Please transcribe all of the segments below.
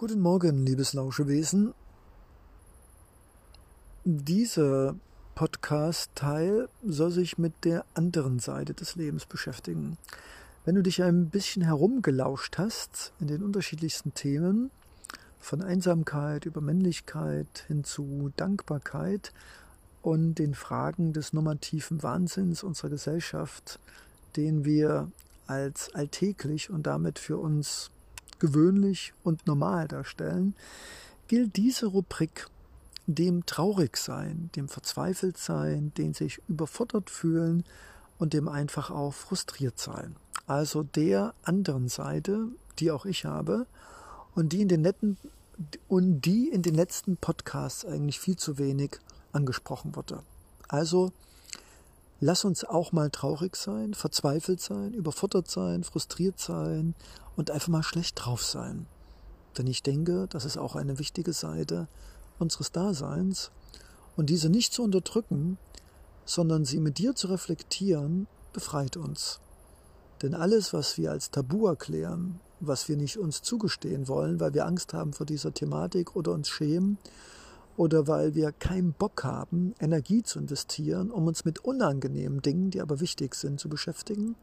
Guten Morgen, liebes Lauschewesen. Dieser Podcast-Teil soll sich mit der anderen Seite des Lebens beschäftigen. Wenn du dich ein bisschen herumgelauscht hast in den unterschiedlichsten Themen, von Einsamkeit über Männlichkeit hin zu Dankbarkeit und den Fragen des normativen Wahnsinns unserer Gesellschaft, den wir als alltäglich und damit für uns gewöhnlich und normal darstellen, gilt diese Rubrik dem Traurigsein, dem Verzweifeltsein, dem sich überfordert fühlen und dem einfach auch frustriert sein. Also der anderen Seite, die auch ich habe und die in den netten und die in den letzten Podcasts eigentlich viel zu wenig angesprochen wurde. Also lass uns auch mal traurig sein, verzweifelt sein, überfordert sein, frustriert sein und einfach mal schlecht drauf sein. Denn ich denke, das ist auch eine wichtige Seite unseres Daseins und diese nicht zu unterdrücken, sondern sie mit dir zu reflektieren, befreit uns. Denn alles, was wir als Tabu erklären, was wir nicht uns zugestehen wollen, weil wir Angst haben vor dieser Thematik oder uns schämen oder weil wir keinen Bock haben, Energie zu investieren, um uns mit unangenehmen Dingen, die aber wichtig sind, zu beschäftigen.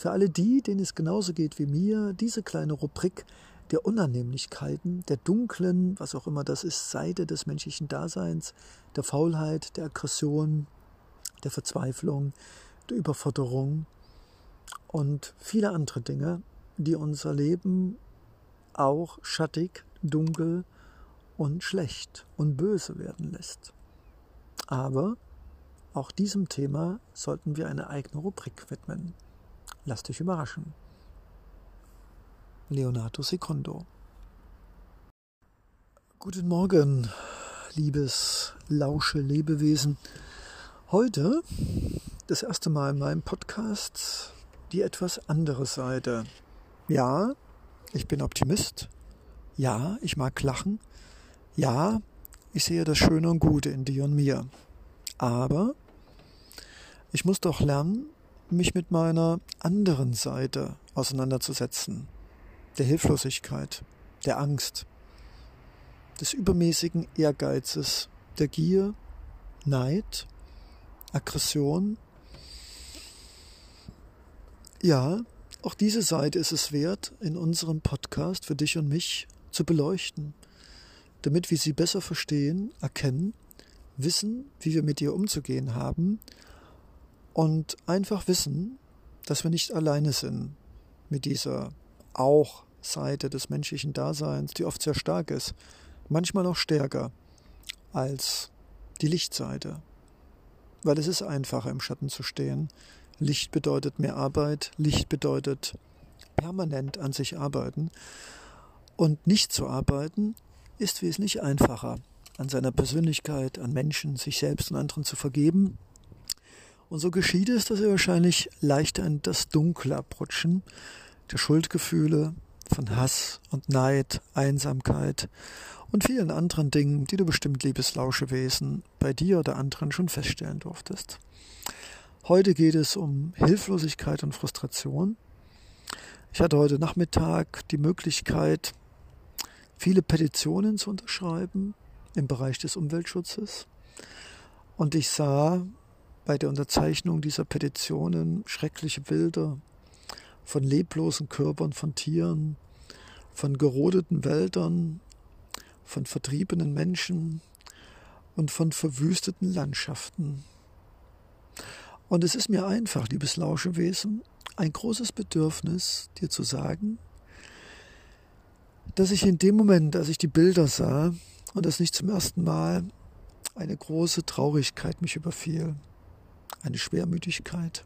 Für alle die, denen es genauso geht wie mir, diese kleine Rubrik der Unannehmlichkeiten, der dunklen, was auch immer das ist, Seite des menschlichen Daseins, der Faulheit, der Aggression, der Verzweiflung, der Überforderung und viele andere Dinge, die unser Leben auch schattig, dunkel und schlecht und böse werden lässt. Aber auch diesem Thema sollten wir eine eigene Rubrik widmen. Lass dich überraschen. Leonardo Secondo. Guten Morgen, liebes lausche Lebewesen. Heute das erste Mal in meinem Podcast die etwas andere Seite. Ja, ich bin Optimist. Ja, ich mag lachen. Ja, ich sehe das Schöne und Gute in dir und mir. Aber ich muss doch lernen, mich mit meiner anderen Seite auseinanderzusetzen. Der Hilflosigkeit, der Angst, des übermäßigen Ehrgeizes, der Gier, Neid, Aggression ja, auch diese Seite ist es wert, in unserem Podcast für dich und mich zu beleuchten, damit wir sie besser verstehen, erkennen, wissen, wie wir mit ihr umzugehen haben und einfach wissen, dass wir nicht alleine sind mit dieser auch Seite des menschlichen Daseins, die oft sehr stark ist, manchmal auch stärker als die Lichtseite. Weil es ist einfacher im Schatten zu stehen, Licht bedeutet mehr Arbeit, Licht bedeutet permanent an sich arbeiten. Und nicht zu arbeiten ist wesentlich einfacher, an seiner Persönlichkeit, an Menschen, sich selbst und anderen zu vergeben. Und so geschieht es, dass wir wahrscheinlich leichter in das Dunkle abrutschen, der Schuldgefühle, von Hass und Neid, Einsamkeit und vielen anderen Dingen, die du bestimmt, liebes Lauschewesen, bei dir oder anderen schon feststellen durftest. Heute geht es um Hilflosigkeit und Frustration. Ich hatte heute Nachmittag die Möglichkeit, viele Petitionen zu unterschreiben im Bereich des Umweltschutzes. Und ich sah bei der Unterzeichnung dieser Petitionen schreckliche Bilder von leblosen Körpern von Tieren, von gerodeten Wäldern, von vertriebenen Menschen und von verwüsteten Landschaften. Und es ist mir einfach, liebes Lauschewesen, ein großes Bedürfnis, dir zu sagen, dass ich in dem Moment, als ich die Bilder sah, und das nicht zum ersten Mal, eine große Traurigkeit mich überfiel, eine Schwermütigkeit,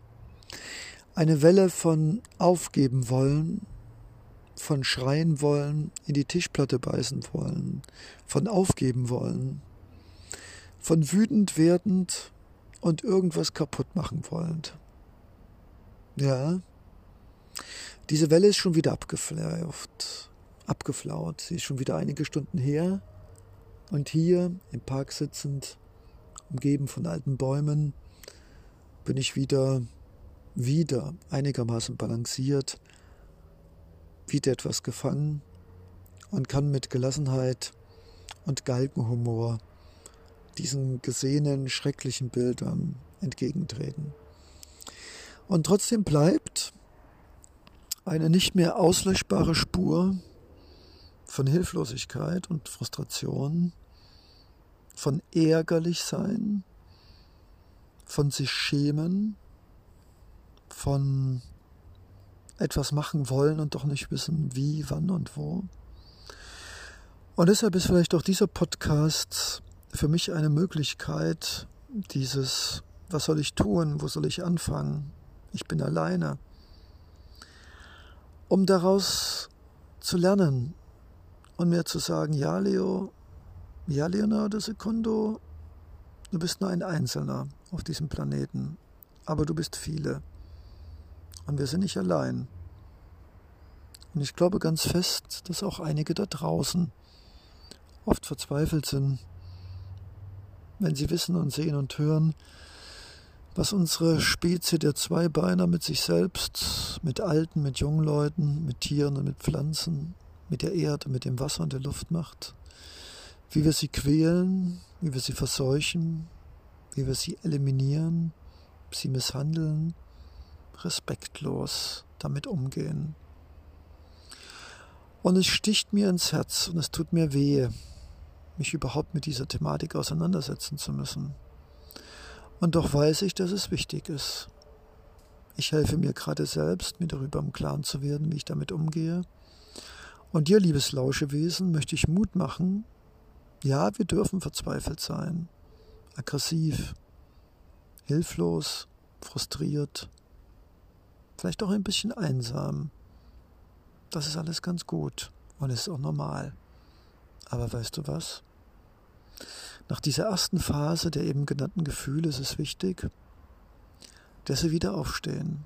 eine Welle von aufgeben wollen, von schreien wollen, in die Tischplatte beißen wollen, von aufgeben wollen, von wütend werdend und irgendwas kaputt machen wollend. Ja, diese Welle ist schon wieder abgeflaut, abgeflaut. Sie ist schon wieder einige Stunden her. Und hier im Park sitzend, umgeben von alten Bäumen, bin ich wieder, wieder einigermaßen balanciert, wieder etwas gefangen und kann mit Gelassenheit und Galgenhumor diesen gesehenen schrecklichen Bildern entgegentreten. Und trotzdem bleibt eine nicht mehr auslöschbare Spur von Hilflosigkeit und Frustration, von ärgerlich sein, von sich schämen, von etwas machen wollen und doch nicht wissen, wie, wann und wo. Und deshalb ist vielleicht auch dieser Podcast für mich eine Möglichkeit, dieses, was soll ich tun, wo soll ich anfangen, ich bin alleine, um daraus zu lernen und mir zu sagen, ja Leo, ja Leonardo Secundo, du bist nur ein Einzelner auf diesem Planeten, aber du bist viele. Und wir sind nicht allein. Und ich glaube ganz fest, dass auch einige da draußen oft verzweifelt sind, wenn sie wissen und sehen und hören, was unsere Spezie der Zweibeiner mit sich selbst, mit Alten, mit jungen Leuten, mit Tieren und mit Pflanzen, mit der Erde, mit dem Wasser und der Luft macht, wie wir sie quälen, wie wir sie verseuchen, wie wir sie eliminieren, sie misshandeln, respektlos damit umgehen. Und es sticht mir ins Herz und es tut mir weh, mich überhaupt mit dieser Thematik auseinandersetzen zu müssen. Und doch weiß ich, dass es wichtig ist. Ich helfe mir gerade selbst, mir darüber im Klaren zu werden, wie ich damit umgehe. Und dir, liebes Lauschewesen, möchte ich Mut machen. Ja, wir dürfen verzweifelt sein, aggressiv, hilflos, frustriert, vielleicht auch ein bisschen einsam. Das ist alles ganz gut und ist auch normal. Aber weißt du was? Nach dieser ersten Phase der eben genannten Gefühle ist es wichtig, dass wir wieder aufstehen.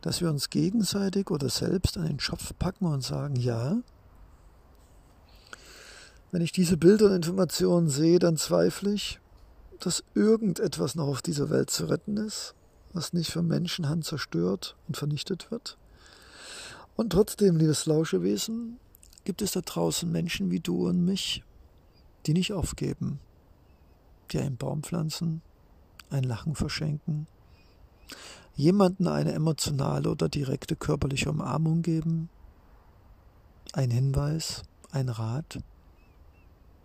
Dass wir uns gegenseitig oder selbst an den Schopf packen und sagen, ja, wenn ich diese Bilder und Informationen sehe, dann zweifle ich, dass irgendetwas noch auf dieser Welt zu retten ist, was nicht von Menschenhand zerstört und vernichtet wird. Und trotzdem, liebes Lauschewesen, gibt es da draußen Menschen wie du und mich, die nicht aufgeben, die einen Baum pflanzen, ein Lachen verschenken, jemanden eine emotionale oder direkte körperliche Umarmung geben, ein Hinweis, ein Rat,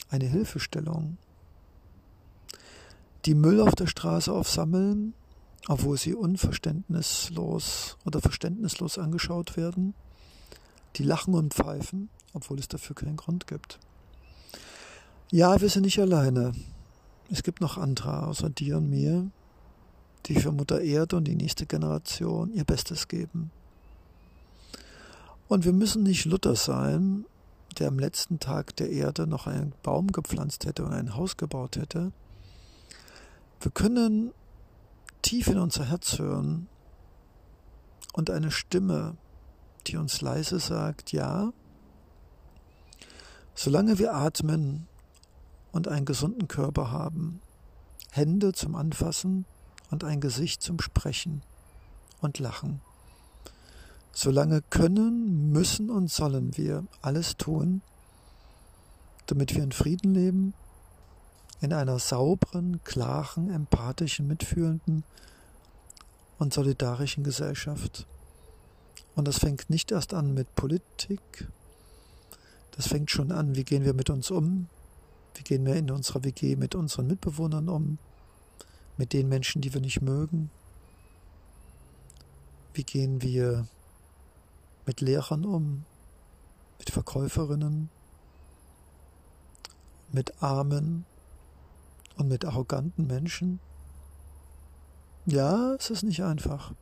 eine Hilfestellung, die Müll auf der Straße aufsammeln, obwohl sie unverständnislos oder verständnislos angeschaut werden, die lachen und pfeifen, obwohl es dafür keinen Grund gibt. Ja, wir sind nicht alleine. Es gibt noch andere außer dir und mir, die für Mutter Erde und die nächste Generation ihr Bestes geben. Und wir müssen nicht Luther sein, der am letzten Tag der Erde noch einen Baum gepflanzt hätte und ein Haus gebaut hätte. Wir können tief in unser Herz hören und eine Stimme, die uns leise sagt, ja, solange wir atmen und einen gesunden Körper haben, Hände zum Anfassen und ein Gesicht zum Sprechen und Lachen. Solange können, müssen und sollen wir alles tun, damit wir in Frieden leben, in einer sauberen, klaren, empathischen, mitfühlenden und solidarischen Gesellschaft. Und das fängt nicht erst an mit Politik, das fängt schon an, wie gehen wir mit uns um, wie gehen wir in unserer WG mit unseren Mitbewohnern um, mit den Menschen, die wir nicht mögen, wie gehen wir mit Lehrern um, mit Verkäuferinnen, mit armen und mit arroganten Menschen. Ja, es ist nicht einfach.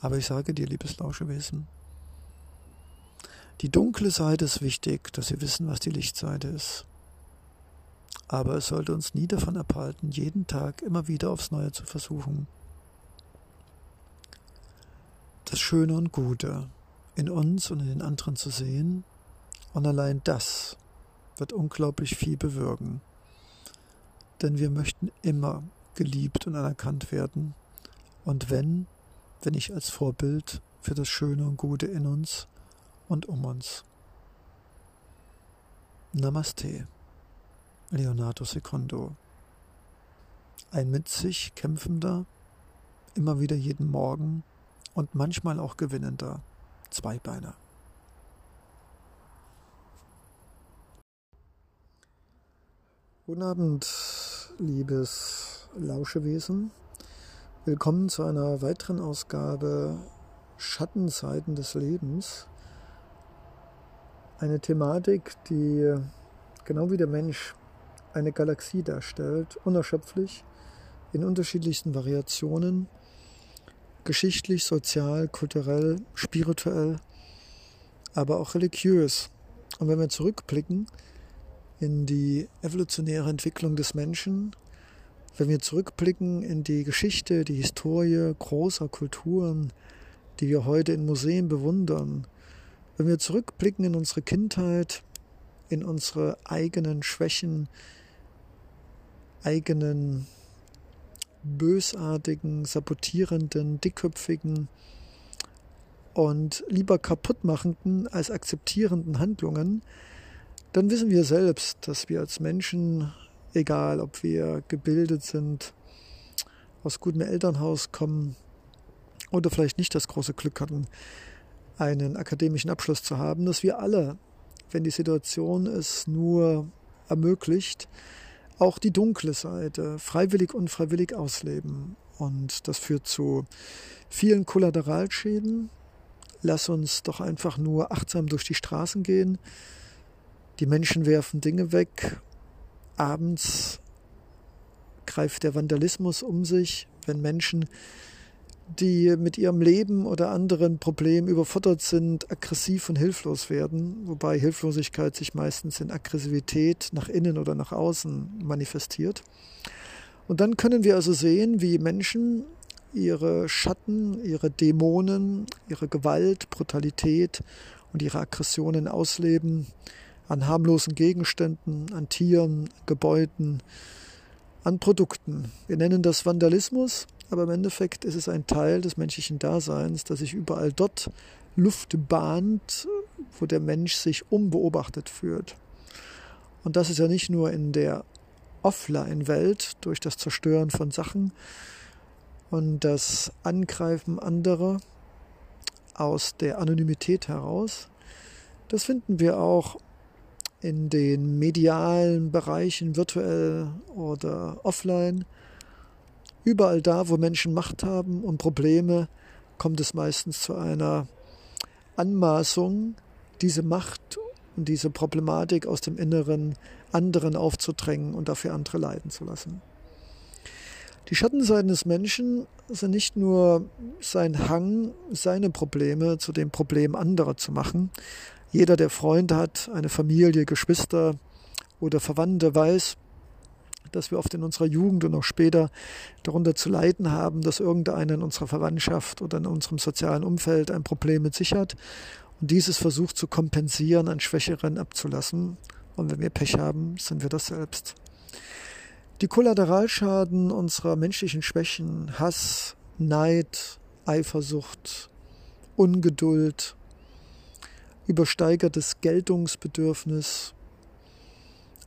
Aber ich sage dir, liebes Lauschewesen, die dunkle Seite ist wichtig, dass Sie wissen, was die Lichtseite ist. Aber es sollte uns nie davon abhalten, jeden Tag immer wieder aufs Neue zu versuchen, das Schöne und Gute in uns und in den anderen zu sehen. Und allein das wird unglaublich viel bewirken. Denn wir möchten immer geliebt und anerkannt werden. Und wenn, wenn ich als Vorbild für das Schöne und Gute in uns und um uns. Namaste, Leonardo Secondo. Ein mit sich kämpfender, immer wieder jeden Morgen und manchmal auch gewinnender Zweibeiner. Guten Abend, liebes Lauschewesen. Willkommen zu einer weiteren Ausgabe Schattenseiten des Lebens. Eine Thematik, die genau wie der Mensch eine Galaxie darstellt, unerschöpflich, in unterschiedlichsten Variationen, geschichtlich, sozial, kulturell, spirituell, aber auch religiös. Und wenn wir zurückblicken in die evolutionäre Entwicklung des Menschen, wenn wir zurückblicken in die Geschichte, die Historie großer Kulturen, die wir heute in Museen bewundern, wenn wir zurückblicken in unsere Kindheit, in unsere eigenen Schwächen, eigenen bösartigen, sabotierenden, dickköpfigen und lieber kaputtmachenden als akzeptierenden Handlungen, dann wissen wir selbst, dass wir als Menschen, egal ob wir gebildet sind, aus gutem Elternhaus kommen oder vielleicht nicht das große Glück hatten, einen akademischen Abschluss zu haben, dass wir alle, wenn die Situation es nur ermöglicht, auch die dunkle Seite freiwillig und unfreiwillig ausleben. Und das führt zu vielen Kollateralschäden. Lass uns doch einfach nur achtsam durch die Straßen gehen. Die Menschen werfen Dinge weg. Abends greift der Vandalismus um sich, wenn Menschen die mit ihrem Leben oder anderen Problemen überfordert sind, aggressiv und hilflos werden, wobei Hilflosigkeit sich meistens in Aggressivität nach innen oder nach außen manifestiert. Und dann können wir also sehen, wie Menschen ihre Schatten, ihre Dämonen, ihre Gewalt, Brutalität und ihre Aggressionen ausleben an harmlosen Gegenständen, an Tieren, Gebäuden, an Produkten. Wir nennen das Vandalismus aber im Endeffekt ist es ein Teil des menschlichen Daseins, dass sich überall dort Luft bahnt, wo der Mensch sich unbeobachtet fühlt. Und das ist ja nicht nur in der Offline-Welt durch das Zerstören von Sachen und das Angreifen anderer aus der Anonymität heraus. Das finden wir auch in den medialen Bereichen, virtuell oder offline. Überall da, wo Menschen Macht haben und Probleme, kommt es meistens zu einer Anmaßung, diese Macht und diese Problematik aus dem Inneren anderen aufzudrängen und dafür andere leiden zu lassen. Die Schattenseiten des Menschen sind nicht nur sein Hang, seine Probleme zu den Problemen anderer zu machen. Jeder, der Freunde hat, eine Familie, Geschwister oder Verwandte, weiß, dass wir oft in unserer Jugend und auch später darunter zu leiden haben, dass irgendeiner in unserer Verwandtschaft oder in unserem sozialen Umfeld ein Problem mit sich hat und dieses versucht zu kompensieren, an Schwächeren abzulassen. Und wenn wir Pech haben, sind wir das selbst. Die Kollateralschaden unserer menschlichen Schwächen, Hass, Neid, Eifersucht, Ungeduld, übersteigertes Geltungsbedürfnis,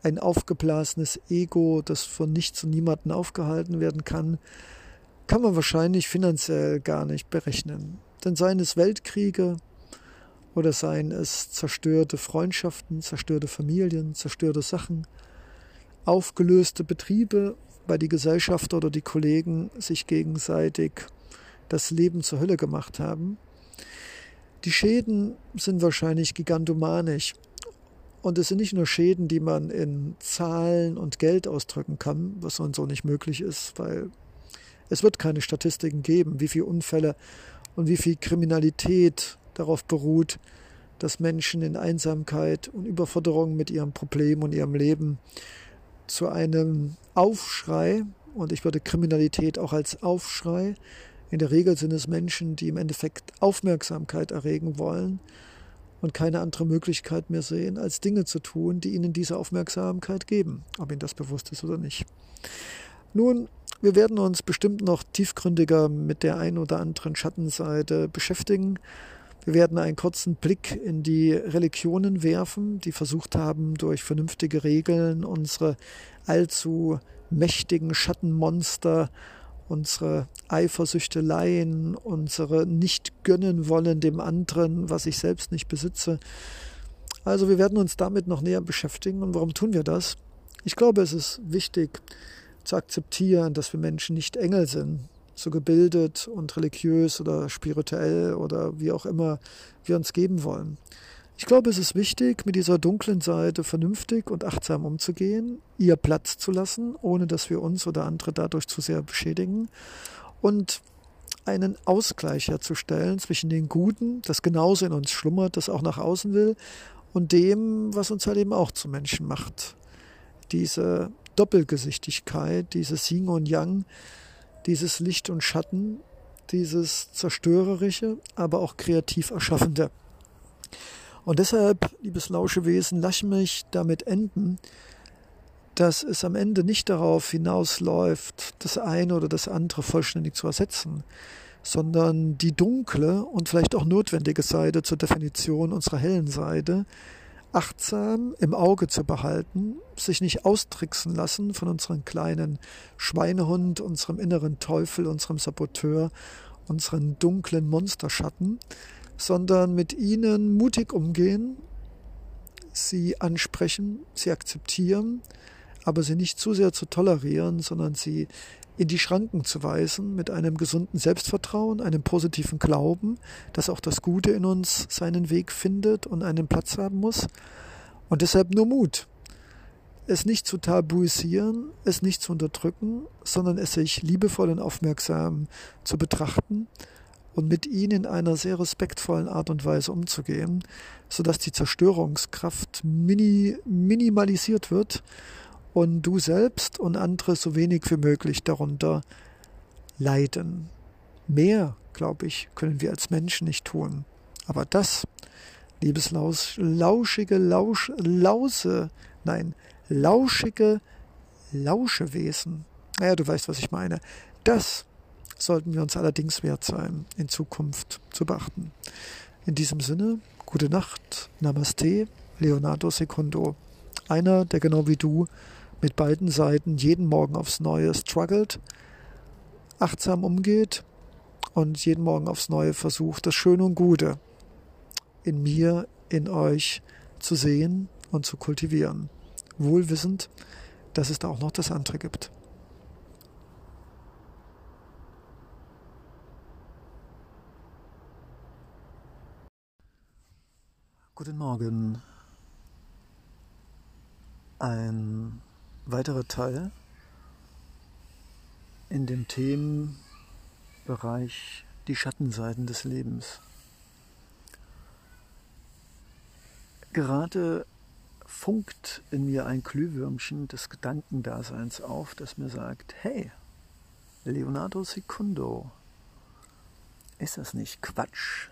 ein aufgeblasenes Ego, das von nichts und niemanden aufgehalten werden kann, kann man wahrscheinlich finanziell gar nicht berechnen. Denn seien es Weltkriege oder seien es zerstörte Freundschaften, zerstörte Familien, zerstörte Sachen, aufgelöste Betriebe, weil die Gesellschaft oder die Kollegen sich gegenseitig das Leben zur Hölle gemacht haben. Die Schäden sind wahrscheinlich gigantomanisch und es sind nicht nur Schäden, die man in Zahlen und Geld ausdrücken kann, was so und so nicht möglich ist, weil es wird keine Statistiken geben, wie viele Unfälle und wie viel Kriminalität darauf beruht, dass Menschen in Einsamkeit und Überforderung mit ihrem Problem und ihrem Leben zu einem Aufschrei, und ich würde Kriminalität auch als Aufschrei, in der Regel sind es Menschen, die im Endeffekt Aufmerksamkeit erregen wollen und keine andere Möglichkeit mehr sehen, als Dinge zu tun, die ihnen diese Aufmerksamkeit geben, ob ihnen das bewusst ist oder nicht. Nun, wir werden uns bestimmt noch tiefgründiger mit der ein oder anderen Schattenseite beschäftigen. Wir werden einen kurzen Blick in die Religionen werfen, die versucht haben, durch vernünftige Regeln unsere allzu mächtigen Schattenmonster, unsere Eifersüchteleien, unsere nicht gönnen wollen dem anderen, was ich selbst nicht besitze. Also wir werden uns damit noch näher beschäftigen. Und warum tun wir das? Ich glaube, es ist wichtig zu akzeptieren, dass wir Menschen nicht Engel sind, so gebildet und religiös oder spirituell oder wie auch immer wir uns geben wollen. Ich glaube, es ist wichtig, mit dieser dunklen Seite vernünftig und achtsam umzugehen, ihr Platz zu lassen, ohne dass wir uns oder andere dadurch zu sehr beschädigen und einen Ausgleich herzustellen zwischen den Guten, das genauso in uns schlummert, das auch nach außen will, und dem, was uns halt eben auch zu Menschen macht. Diese Doppelgesichtigkeit, dieses Yin und Yang, dieses Licht und Schatten, dieses Zerstörerische, aber auch kreativ Erschaffende. Und deshalb, liebes Lauschewesen, lass mich damit enden, dass es am Ende nicht darauf hinausläuft, das eine oder das andere vollständig zu ersetzen, sondern die dunkle und vielleicht auch notwendige Seite zur Definition unserer hellen Seite achtsam im Auge zu behalten, sich nicht austricksen lassen von unserem kleinen Schweinehund, unserem inneren Teufel, unserem Saboteur, unseren dunklen Monsterschatten, sondern mit ihnen mutig umgehen, sie ansprechen, sie akzeptieren, aber sie nicht zu sehr zu tolerieren, sondern sie in die Schranken zu weisen mit einem gesunden Selbstvertrauen, einem positiven Glauben, dass auch das Gute in uns seinen Weg findet und einen Platz haben muss. Und deshalb nur Mut. Es nicht zu tabuisieren, es nicht zu unterdrücken, sondern es sich liebevoll und aufmerksam zu betrachten und mit ihnen in einer sehr respektvollen Art und Weise umzugehen, sodass die Zerstörungskraft mini, minimalisiert wird und du selbst und andere so wenig wie möglich darunter leiden. Mehr, glaube ich, können wir als Menschen nicht tun. Aber das, liebes Laus, lauschige Lausch, Lause, nein, lauschige Lauschewesen, naja, du weißt, was ich meine, das sollten wir uns allerdings wert sein, in Zukunft zu beachten. In diesem Sinne, gute Nacht, Namaste, Leonardo Secundo. Einer, der genau wie du mit beiden Seiten jeden Morgen aufs Neue struggelt, achtsam umgeht und jeden Morgen aufs Neue versucht, das Schöne und Gute in mir, in euch zu sehen und zu kultivieren. Wohlwissend, dass es da auch noch das andere gibt. Guten Morgen. Ein weiterer Teil in dem Themenbereich die Schattenseiten des Lebens. Gerade funkt in mir ein Glühwürmchen des Gedankendaseins auf, das mir sagt, hey, Leonardo Secundo, ist das nicht Quatsch?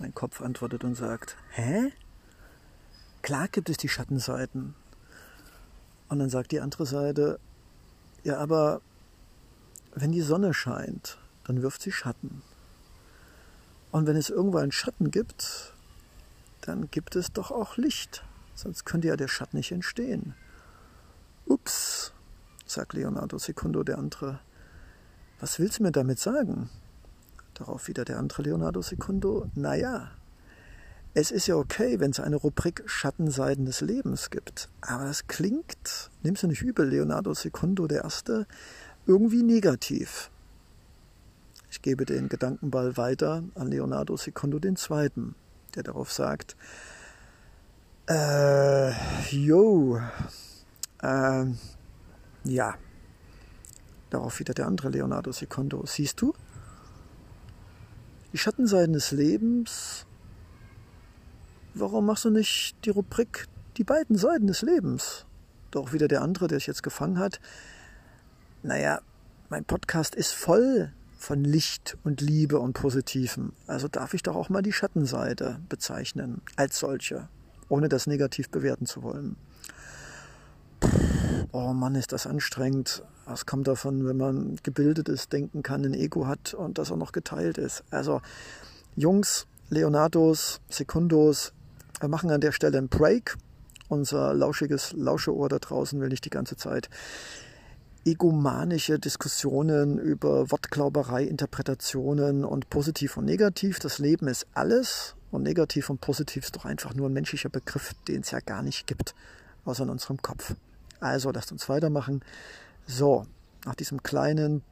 Mein Kopf antwortet und sagt, hä? Klar gibt es die Schattenseiten. Und dann sagt die andere Seite, ja, aber wenn die Sonne scheint, dann wirft sie Schatten. Und wenn es irgendwo einen Schatten gibt, dann gibt es doch auch Licht. Sonst könnte ja der Schatten nicht entstehen. Ups, sagt Leonardo Secundo der andere. Was willst du mir damit sagen? Darauf wieder der andere Leonardo Secundo. Naja, es ist ja okay, wenn es eine Rubrik Schattenseiten des Lebens gibt. Aber es klingt, nimmst du nicht übel, Leonardo Secundo der Erste, irgendwie negativ. Ich gebe den Gedankenball weiter an Leonardo Secundo den Zweiten, der darauf sagt, äh, yo, äh, ja. Darauf wieder der andere Leonardo Secundo. Siehst du? Die Schattenseiten des Lebens warum machst du nicht die Rubrik die beiden Seiten des Lebens? Doch wieder der andere, der sich jetzt gefangen hat. Naja, mein Podcast ist voll von Licht und Liebe und Positivem. Also darf ich doch auch mal die Schattenseite bezeichnen, als solche, ohne das negativ bewerten zu wollen. Oh Mann, ist das anstrengend. Was kommt davon, wenn man gebildet ist, denken kann, ein Ego hat und das auch noch geteilt ist? Also, Jungs, Leonardos, Secundos, wir machen an der Stelle einen Break. Unser lauschiges Lauscheohr da draußen will nicht die ganze Zeit egomanische Diskussionen über Wortglauberei, Interpretationen und positiv und negativ. Das Leben ist alles und negativ und positiv ist doch einfach nur ein menschlicher Begriff, den es ja gar nicht gibt, außer in unserem Kopf. Also lasst uns weitermachen. So, nach diesem kleinen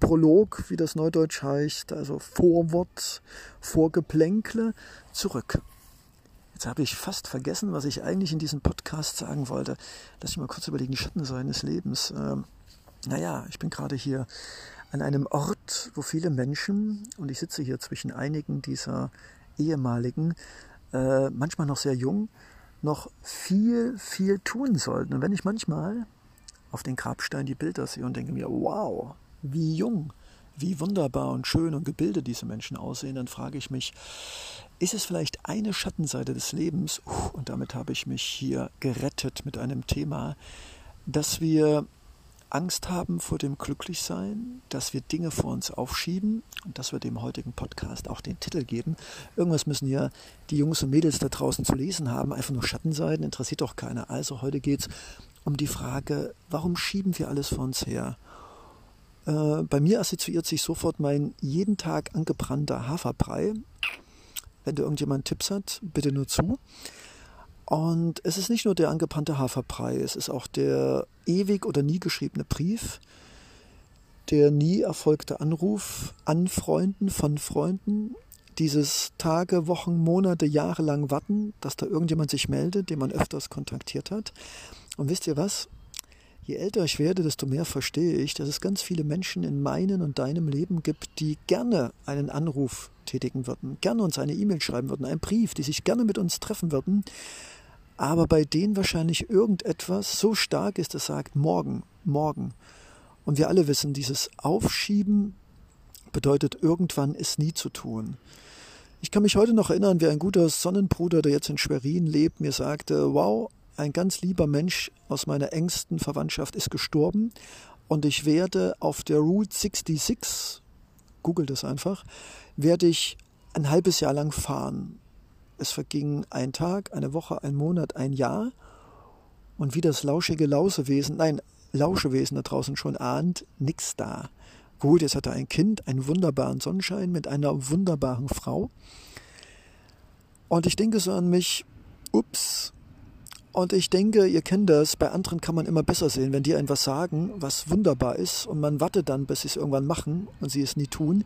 Prolog, wie das Neudeutsch heißt, also Vorwort, Vorgeplänkle, zurück. Jetzt habe ich fast vergessen, was ich eigentlich in diesem Podcast sagen wollte. Lass mich mal kurz überlegen, die Schattenseiten des Lebens. Ähm, naja, ich bin gerade hier an einem Ort, wo viele Menschen, und ich sitze hier zwischen einigen dieser ehemaligen, äh, manchmal noch sehr jung, noch viel, viel tun sollten. Und wenn ich manchmal auf den Grabstein die Bilder sehe und denke mir, wow, wie jung, wie wunderbar und schön und gebildet diese Menschen aussehen, dann frage ich mich, ist es vielleicht eine Schattenseite des Lebens, und damit habe ich mich hier gerettet mit einem Thema, dass wir Angst haben vor dem Glücklichsein, dass wir Dinge vor uns aufschieben und dass wir dem heutigen Podcast auch den Titel geben. Irgendwas müssen ja die Jungs und Mädels da draußen zu lesen haben. Einfach nur Schattenseiten interessiert doch keiner. Also heute geht es um die Frage, warum schieben wir alles vor uns her? Äh, bei mir assoziiert sich sofort mein jeden Tag angebrannter Haferbrei. Wenn da irgendjemand Tipps hat, bitte nur zu. Und es ist nicht nur der angebrannte Haferbrei, es ist auch der ewig oder nie geschriebene Brief, der nie erfolgte Anruf an Freunden, von Freunden, dieses Tage, Wochen, Monate, Jahre lang warten, dass da irgendjemand sich meldet, den man öfters kontaktiert hat. Und wisst ihr was? Je älter ich werde, desto mehr verstehe ich, dass es ganz viele Menschen in meinem und deinem Leben gibt, die gerne einen Anruf tätigen würden, gerne uns eine E-Mail schreiben würden, einen Brief, die sich gerne mit uns treffen würden, aber bei denen wahrscheinlich irgendetwas so stark ist, das sagt morgen, morgen. Und wir alle wissen, dieses Aufschieben bedeutet irgendwann es nie zu tun. Ich kann mich heute noch erinnern, wie ein guter Sonnenbruder, der jetzt in Schwerin lebt, mir sagte, wow, ein ganz lieber Mensch aus meiner engsten Verwandtschaft ist gestorben und ich werde auf der Route 66, google das einfach, werde ich ein halbes Jahr lang fahren. Es verging ein Tag, eine Woche, ein Monat, ein Jahr und wie das lauschige Lausewesen, nein, Lauschewesen da draußen schon ahnt, nix da. Gut, jetzt hat er ein Kind, einen wunderbaren Sonnenschein mit einer wunderbaren Frau. Und ich denke so an mich, ups, und ich denke, ihr kennt das, bei anderen kann man immer besser sehen, wenn die ein was sagen, was wunderbar ist und man wartet dann, bis sie es irgendwann machen und sie es nie tun,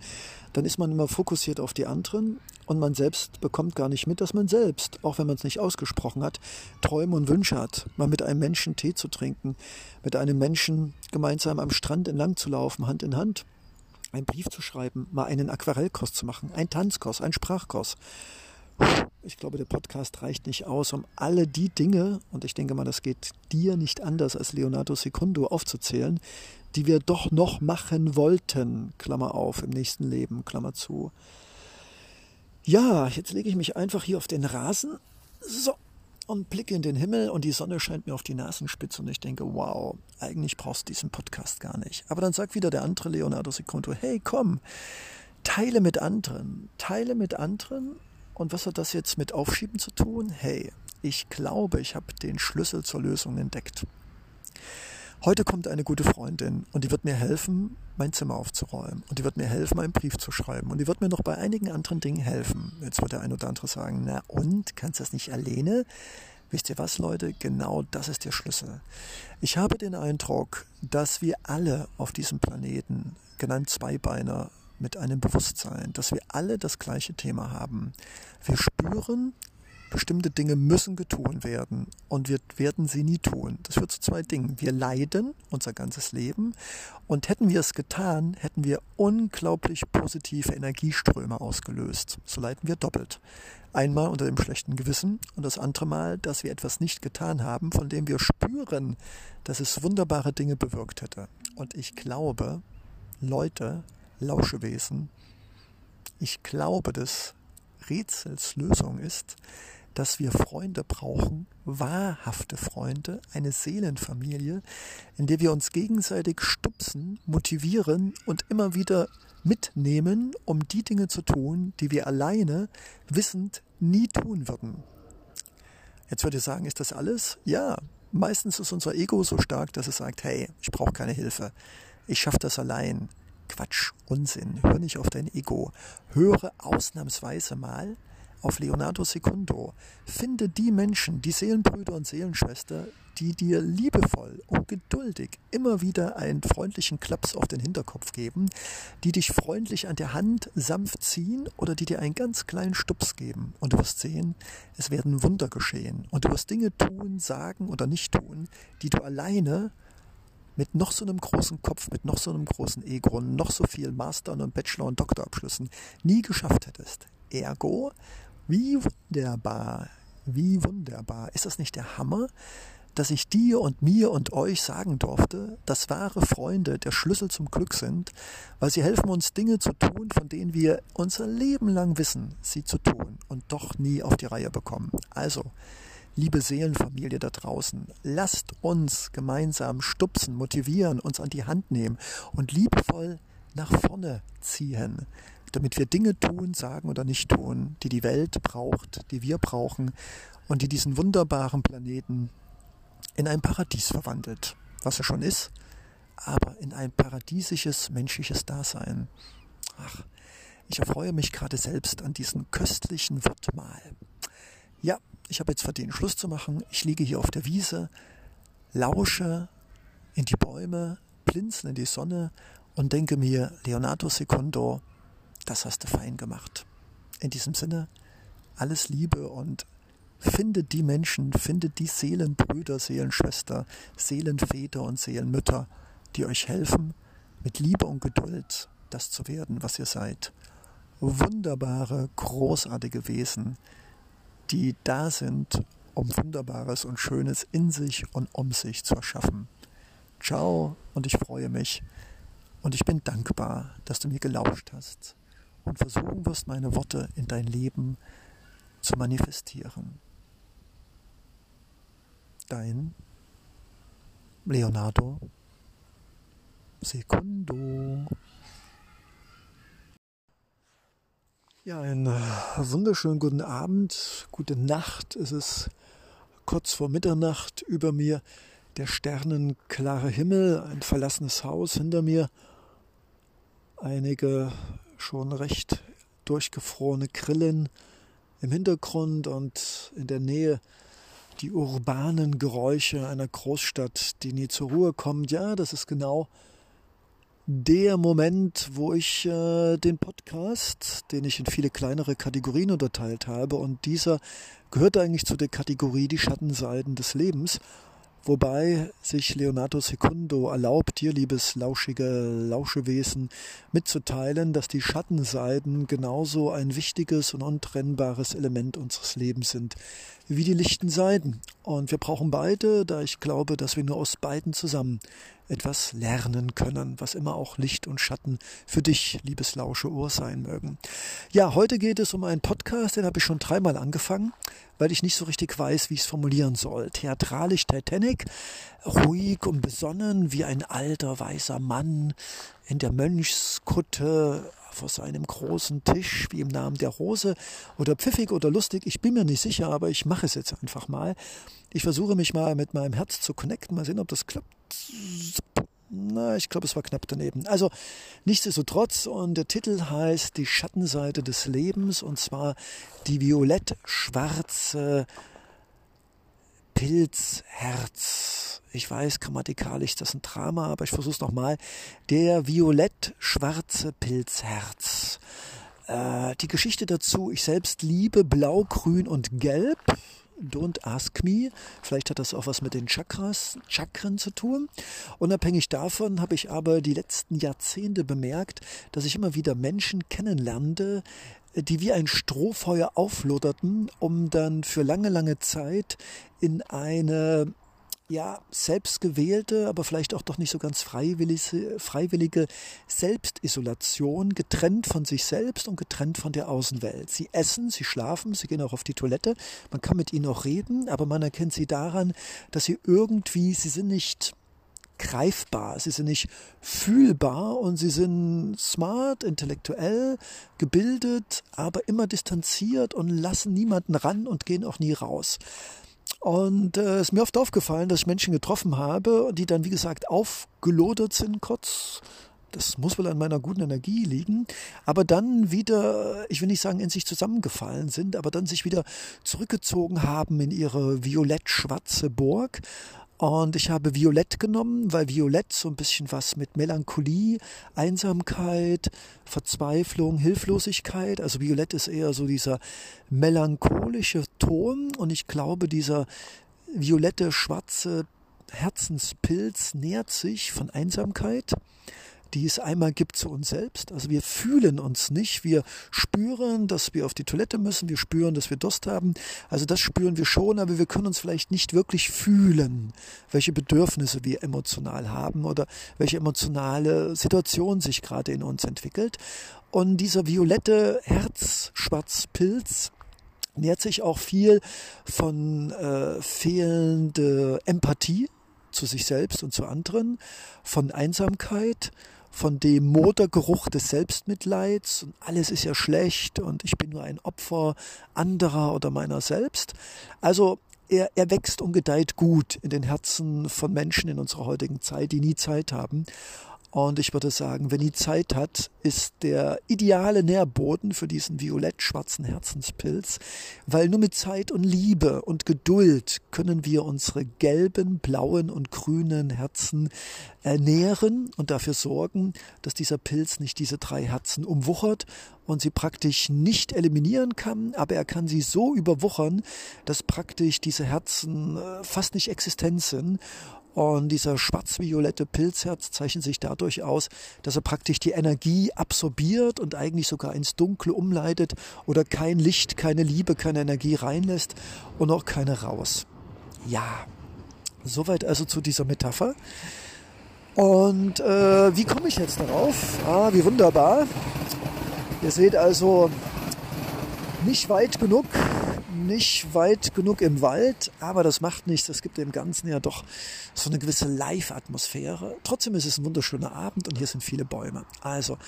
dann ist man immer fokussiert auf die anderen und man selbst bekommt gar nicht mit, dass man selbst, auch wenn man es nicht ausgesprochen hat, Träume und Wünsche hat, mal mit einem Menschen Tee zu trinken, mit einem Menschen gemeinsam am Strand entlang zu laufen, Hand in Hand, einen Brief zu schreiben, mal einen Aquarellkurs zu machen, einen Tanzkurs, einen Sprachkurs ich glaube, der Podcast reicht nicht aus, um alle die Dinge, und ich denke mal, das geht dir nicht anders als Leonardo Secundo aufzuzählen, die wir doch noch machen wollten, Klammer auf, im nächsten Leben, Klammer zu. Ja, jetzt lege ich mich einfach hier auf den Rasen, so, und blicke in den Himmel und die Sonne scheint mir auf die Nasenspitze und ich denke, wow, eigentlich brauchst du diesen Podcast gar nicht. Aber dann sagt wieder der andere Leonardo Secundo, hey, komm, teile mit anderen, teile mit anderen und was hat das jetzt mit Aufschieben zu tun? Hey, ich glaube, ich habe den Schlüssel zur Lösung entdeckt. Heute kommt eine gute Freundin und die wird mir helfen, mein Zimmer aufzuräumen. Und die wird mir helfen, einen Brief zu schreiben. Und die wird mir noch bei einigen anderen Dingen helfen. Jetzt wird der eine oder andere sagen, na und, kannst du das nicht alleine? Wisst ihr was, Leute? Genau das ist der Schlüssel. Ich habe den Eindruck, dass wir alle auf diesem Planeten, genannt Zweibeiner, mit einem Bewusstsein, dass wir alle das gleiche Thema haben. Wir spüren, bestimmte Dinge müssen getun werden und wir werden sie nie tun. Das führt zu zwei Dingen. Wir leiden unser ganzes Leben und hätten wir es getan, hätten wir unglaublich positive Energieströme ausgelöst. So leiden wir doppelt. Einmal unter dem schlechten Gewissen und das andere Mal, dass wir etwas nicht getan haben, von dem wir spüren, dass es wunderbare Dinge bewirkt hätte. Und ich glaube, Leute Lauschewesen. Ich glaube, dass Rätsels Lösung ist, dass wir Freunde brauchen, wahrhafte Freunde, eine Seelenfamilie, in der wir uns gegenseitig stupsen, motivieren und immer wieder mitnehmen, um die Dinge zu tun, die wir alleine wissend nie tun würden. Jetzt würde ich sagen, ist das alles? Ja, meistens ist unser Ego so stark, dass es sagt, hey, ich brauche keine Hilfe. Ich schaffe das allein. Quatsch, Unsinn. Hör nicht auf dein Ego. Höre ausnahmsweise mal auf Leonardo Secundo. Finde die Menschen, die Seelenbrüder und Seelenschwester, die dir liebevoll und geduldig immer wieder einen freundlichen Klaps auf den Hinterkopf geben, die dich freundlich an der Hand sanft ziehen oder die dir einen ganz kleinen Stups geben. Und du wirst sehen, es werden Wunder geschehen. Und du wirst Dinge tun, sagen oder nicht tun, die du alleine mit noch so einem großen Kopf, mit noch so einem großen Ego noch so viel Master- und Bachelor- und Doktorabschlüssen nie geschafft hättest. Ergo, wie wunderbar, wie wunderbar. Ist das nicht der Hammer, dass ich dir und mir und euch sagen durfte, dass wahre Freunde der Schlüssel zum Glück sind, weil sie helfen uns Dinge zu tun, von denen wir unser Leben lang wissen, sie zu tun und doch nie auf die Reihe bekommen. Also, liebe Seelenfamilie da draußen, lasst uns gemeinsam stupsen, motivieren, uns an die Hand nehmen und liebevoll nach vorne ziehen, damit wir Dinge tun, sagen oder nicht tun, die die Welt braucht, die wir brauchen und die diesen wunderbaren Planeten in ein Paradies verwandelt, was er schon ist, aber in ein paradiesisches menschliches Dasein. Ach, ich erfreue mich gerade selbst an diesem köstlichen Wortmahl. Ja, ich habe jetzt verdient, Schluss zu machen. Ich liege hier auf der Wiese, lausche in die Bäume, blinzeln in die Sonne und denke mir, Leonardo Secundo, das hast du fein gemacht. In diesem Sinne, alles Liebe und Findet die Menschen, findet die Seelenbrüder, Seelenschwester, Seelenväter und Seelenmütter, die euch helfen, mit Liebe und Geduld das zu werden, was ihr seid. Wunderbare, großartige Wesen, die da sind, um Wunderbares und Schönes in sich und um sich zu erschaffen. Ciao und ich freue mich und ich bin dankbar, dass du mir gelauscht hast und versuchen wirst, meine Worte in dein Leben zu manifestieren dein Leonardo Secundo. Ja, einen äh, wunderschönen guten Abend, gute Nacht. Es ist kurz vor Mitternacht über mir der sternenklare Himmel, ein verlassenes Haus hinter mir, einige schon recht durchgefrorene Grillen im Hintergrund und in der Nähe die urbanen Geräusche einer Großstadt, die nie zur Ruhe kommt. Ja, das ist genau der Moment, wo ich äh, den Podcast, den ich in viele kleinere Kategorien unterteilt habe, und dieser gehört eigentlich zu der Kategorie die Schattenseiten des Lebens, wobei sich Leonardo Secundo erlaubt, dir, liebes lauschige Lauschewesen, mitzuteilen, dass die Schattenseiten genauso ein wichtiges und untrennbares Element unseres Lebens sind wie die lichten Seiten. Und wir brauchen beide, da ich glaube, dass wir nur aus beiden zusammen etwas lernen können, was immer auch Licht und Schatten für dich, liebes lausche Ohr, sein mögen. Ja, heute geht es um einen Podcast, den habe ich schon dreimal angefangen, weil ich nicht so richtig weiß, wie ich es formulieren soll. Theatralisch Titanic, ruhig und besonnen wie ein alter weißer Mann in der Mönchskutte vor seinem großen Tisch, wie im Namen der Rose, oder pfiffig oder lustig, ich bin mir nicht sicher, aber ich mache es jetzt einfach mal. Ich versuche mich mal mit meinem Herz zu connecten, mal sehen, ob das klappt. Na, ich glaube, es war knapp daneben. Also, nichtsdestotrotz, und der Titel heißt Die Schattenseite des Lebens, und zwar die violett-schwarze Pilzherz. Ich weiß, grammatikalisch ist das ein Drama, aber ich versuche es nochmal. Der violett-schwarze Pilzherz. Äh, die Geschichte dazu, ich selbst liebe Blau, Grün und Gelb. Don't ask me. Vielleicht hat das auch was mit den Chakras, Chakren zu tun. Unabhängig davon habe ich aber die letzten Jahrzehnte bemerkt, dass ich immer wieder Menschen kennenlernte, die wie ein Strohfeuer aufloderten, um dann für lange, lange Zeit in eine ja, selbstgewählte, aber vielleicht auch doch nicht so ganz freiwillige, freiwillige Selbstisolation, getrennt von sich selbst und getrennt von der Außenwelt. Sie essen, sie schlafen, sie gehen auch auf die Toilette, man kann mit ihnen auch reden, aber man erkennt sie daran, dass sie irgendwie, sie sind nicht greifbar, sie sind nicht fühlbar und sie sind smart, intellektuell, gebildet, aber immer distanziert und lassen niemanden ran und gehen auch nie raus. Und es äh, ist mir oft aufgefallen, dass ich Menschen getroffen habe, die dann, wie gesagt, aufgelodert sind kurz. Das muss wohl an meiner guten Energie liegen, aber dann wieder, ich will nicht sagen, in sich zusammengefallen sind, aber dann sich wieder zurückgezogen haben in ihre violett-schwarze Burg und ich habe Violett genommen, weil Violett so ein bisschen was mit Melancholie, Einsamkeit, Verzweiflung, Hilflosigkeit. Also Violett ist eher so dieser melancholische Ton. Und ich glaube, dieser violette, schwarze Herzenspilz nährt sich von Einsamkeit die es einmal gibt zu uns selbst. Also wir fühlen uns nicht, wir spüren, dass wir auf die Toilette müssen, wir spüren, dass wir Durst haben. Also das spüren wir schon, aber wir können uns vielleicht nicht wirklich fühlen, welche Bedürfnisse wir emotional haben oder welche emotionale Situation sich gerade in uns entwickelt. Und dieser violette Herzschwarzpilz, nährt sich auch viel von äh, fehlende Empathie zu sich selbst und zu anderen, von Einsamkeit, von dem Motorgeruch des Selbstmitleids und alles ist ja schlecht und ich bin nur ein Opfer anderer oder meiner selbst. Also er, er wächst und gedeiht gut in den Herzen von Menschen in unserer heutigen Zeit, die nie Zeit haben. Und ich würde sagen, wenn die Zeit hat, ist der ideale Nährboden für diesen violett-schwarzen Herzenspilz, weil nur mit Zeit und Liebe und Geduld können wir unsere gelben, blauen und grünen Herzen ernähren und dafür sorgen, dass dieser Pilz nicht diese drei Herzen umwuchert und sie praktisch nicht eliminieren kann, aber er kann sie so überwuchern, dass praktisch diese Herzen äh, fast nicht existent sind und dieser schwarz-violette Pilzherz zeichnet sich dadurch aus, dass er praktisch die Energie absorbiert und eigentlich sogar ins Dunkle umleitet oder kein Licht, keine Liebe, keine Energie reinlässt und auch keine raus. Ja, soweit also zu dieser Metapher. Und äh, wie komme ich jetzt darauf? Ah, wie wunderbar. Ihr seht also nicht weit genug nicht weit genug im Wald, aber das macht nichts. Es gibt dem Ganzen ja doch so eine gewisse Live-Atmosphäre. Trotzdem ist es ein wunderschöner Abend und hier sind viele Bäume. Also,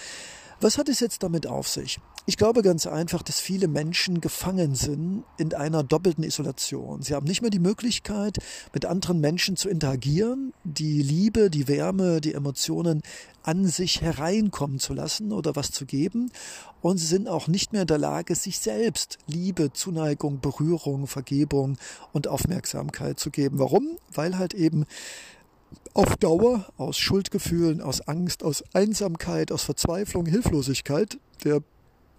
was hat es jetzt damit auf sich? Ich glaube ganz einfach, dass viele Menschen gefangen sind in einer doppelten Isolation. Sie haben nicht mehr die Möglichkeit, mit anderen Menschen zu interagieren, die Liebe, die Wärme, die Emotionen an sich hereinkommen zu lassen oder was zu geben. Und sie sind auch nicht mehr in der Lage, sich selbst Liebe, Zuneigung, Berührung, Vergebung und Aufmerksamkeit zu geben. Warum? Weil halt eben auf Dauer aus Schuldgefühlen, aus Angst, aus Einsamkeit, aus Verzweiflung, Hilflosigkeit der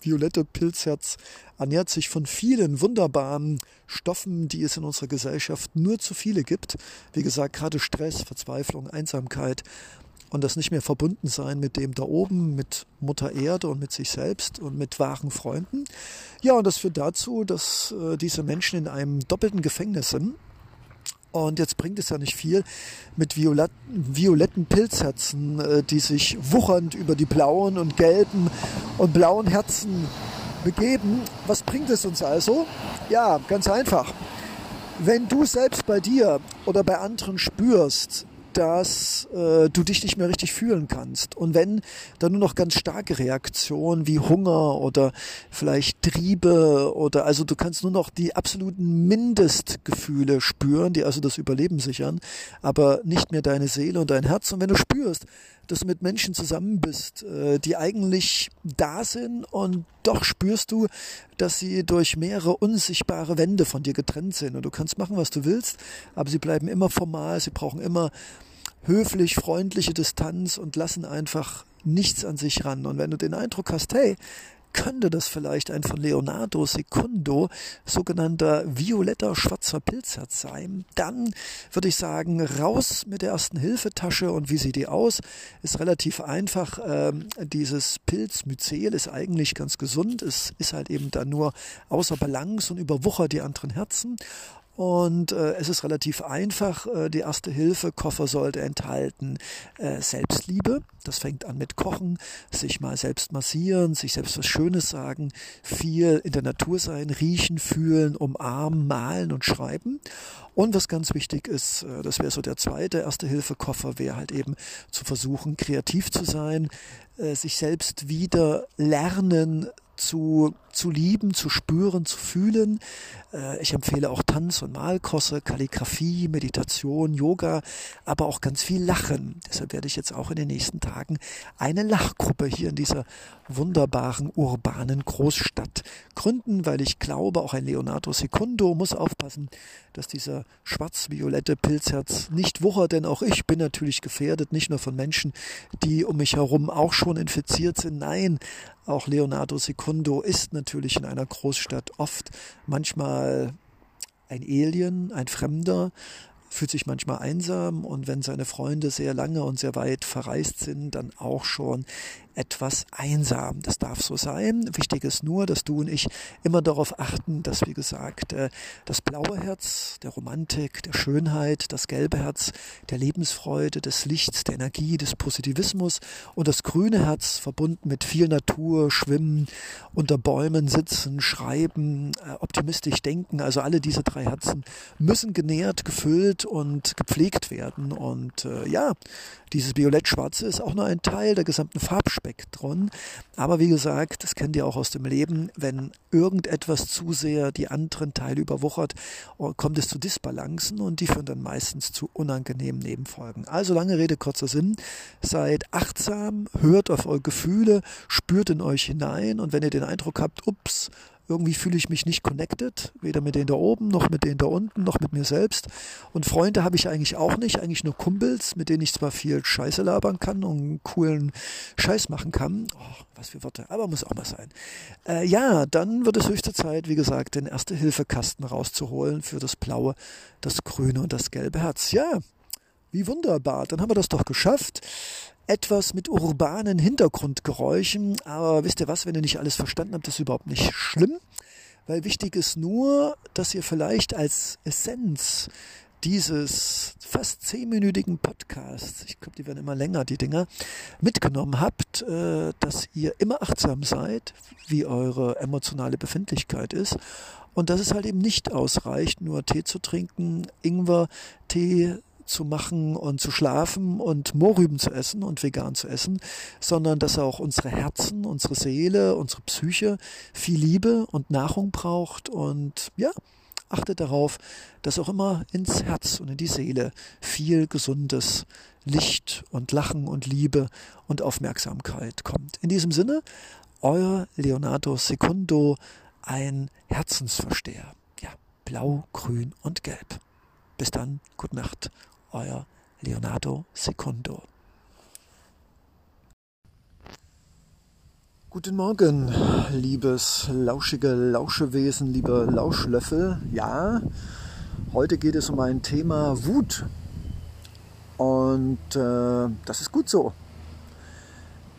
violette Pilzherz ernährt sich von vielen wunderbaren Stoffen, die es in unserer Gesellschaft nur zu viele gibt. Wie gesagt, gerade Stress, Verzweiflung, Einsamkeit und das nicht mehr verbunden sein mit dem da oben, mit Mutter Erde und mit sich selbst und mit wahren Freunden. Ja, und das führt dazu, dass äh, diese Menschen in einem doppelten Gefängnis sind und jetzt bringt es ja nicht viel mit violet, violetten Pilzherzen, äh, die sich wuchernd über die blauen und gelben und blauen Herzen begeben. Was bringt es uns also? Ja, ganz einfach. Wenn du selbst bei dir oder bei anderen spürst, dass äh, du dich nicht mehr richtig fühlen kannst. Und wenn dann nur noch ganz starke Reaktionen wie Hunger oder vielleicht Triebe oder also du kannst nur noch die absoluten Mindestgefühle spüren, die also das Überleben sichern, aber nicht mehr deine Seele und dein Herz. Und wenn du spürst, dass du mit Menschen zusammen bist, äh, die eigentlich da sind und doch spürst du, dass sie durch mehrere unsichtbare Wände von dir getrennt sind und du kannst machen, was du willst, aber sie bleiben immer formal, sie brauchen immer höflich, freundliche Distanz und lassen einfach nichts an sich ran. Und wenn du den Eindruck hast, hey, könnte das vielleicht ein von Leonardo Secundo sogenannter violetter schwarzer Pilzherz sein, dann würde ich sagen, raus mit der ersten Hilfetasche und wie sieht die aus? Ist relativ einfach. Ähm, dieses Pilzmyzel ist eigentlich ganz gesund. Es ist halt eben dann nur außer Balance und überwuchert die anderen Herzen. Und äh, es ist relativ einfach. Äh, die erste Hilfe Koffer sollte enthalten äh, Selbstliebe. Das fängt an mit Kochen, sich mal selbst massieren, sich selbst was Schönes sagen, viel in der Natur sein, riechen, fühlen, umarmen, malen und schreiben. Und was ganz wichtig ist, äh, das wäre so der zweite Erste-Hilfe-Koffer, wäre halt eben zu versuchen, kreativ zu sein, äh, sich selbst wieder lernen zu, zu lieben, zu spüren, zu fühlen. Äh, ich empfehle auch Tanz- und Malkurse, Kalligrafie, Meditation, Yoga, aber auch ganz viel Lachen. Deshalb werde ich jetzt auch in den nächsten Tagen eine Lachgruppe hier in dieser wunderbaren urbanen Großstadt gründen, weil ich glaube, auch ein Leonardo Secundo muss aufpassen, dass dieser schwarz-violette Pilzherz nicht wuchert, denn auch ich bin natürlich gefährdet, nicht nur von Menschen, die um mich herum auch schon infiziert sind. Nein, auch Leonardo Secundo ist natürlich in einer Großstadt oft manchmal ein Alien, ein Fremder, fühlt sich manchmal einsam und wenn seine Freunde sehr lange und sehr weit verreist sind, dann auch schon etwas einsam. Das darf so sein. Wichtig ist nur, dass du und ich immer darauf achten, dass, wie gesagt, äh, das blaue Herz der Romantik, der Schönheit, das gelbe Herz der Lebensfreude, des Lichts, der Energie, des Positivismus und das grüne Herz verbunden mit viel Natur, Schwimmen, unter Bäumen sitzen, schreiben, äh, optimistisch denken. Also alle diese drei Herzen müssen genährt, gefüllt und gepflegt werden. Und äh, ja, dieses Violett-Schwarze ist auch nur ein Teil der gesamten Farbspektron. Aber wie gesagt, das kennt ihr auch aus dem Leben, wenn irgendetwas zu sehr die anderen Teile überwuchert, kommt es zu Disbalancen und die führen dann meistens zu unangenehmen Nebenfolgen. Also lange Rede, kurzer Sinn. Seid achtsam, hört auf eure Gefühle, spürt in euch hinein und wenn ihr den Eindruck habt, ups, irgendwie fühle ich mich nicht connected, weder mit denen da oben, noch mit denen da unten, noch mit mir selbst. Und Freunde habe ich eigentlich auch nicht, eigentlich nur Kumpels, mit denen ich zwar viel Scheiße labern kann und coolen Scheiß machen kann. Oh, was für Worte, aber muss auch mal sein. Äh, ja, dann wird es höchste Zeit, wie gesagt, den Erste-Hilfe-Kasten rauszuholen für das blaue, das grüne und das gelbe Herz. Ja, wie wunderbar, dann haben wir das doch geschafft etwas mit urbanen Hintergrundgeräuschen. Aber wisst ihr was, wenn ihr nicht alles verstanden habt, ist überhaupt nicht schlimm. Weil wichtig ist nur, dass ihr vielleicht als Essenz dieses fast zehnminütigen Podcasts, ich glaube, die werden immer länger, die Dinger, mitgenommen habt, äh, dass ihr immer achtsam seid, wie eure emotionale Befindlichkeit ist und dass es halt eben nicht ausreicht, nur Tee zu trinken, Ingwer, Tee zu machen und zu schlafen und Mohrrüben zu essen und vegan zu essen, sondern dass auch unsere Herzen, unsere Seele, unsere Psyche viel Liebe und Nahrung braucht und ja, achtet darauf, dass auch immer ins Herz und in die Seele viel gesundes Licht und Lachen und Liebe und Aufmerksamkeit kommt. In diesem Sinne, euer Leonardo Secundo, ein Herzensversteher. Ja, blau, grün und gelb. Bis dann, gute Nacht euer Leonardo Secundo. Guten Morgen, liebes lauschige Lauschewesen, lieber Lauschlöffel. Ja, heute geht es um ein Thema Wut. Und äh, das ist gut so.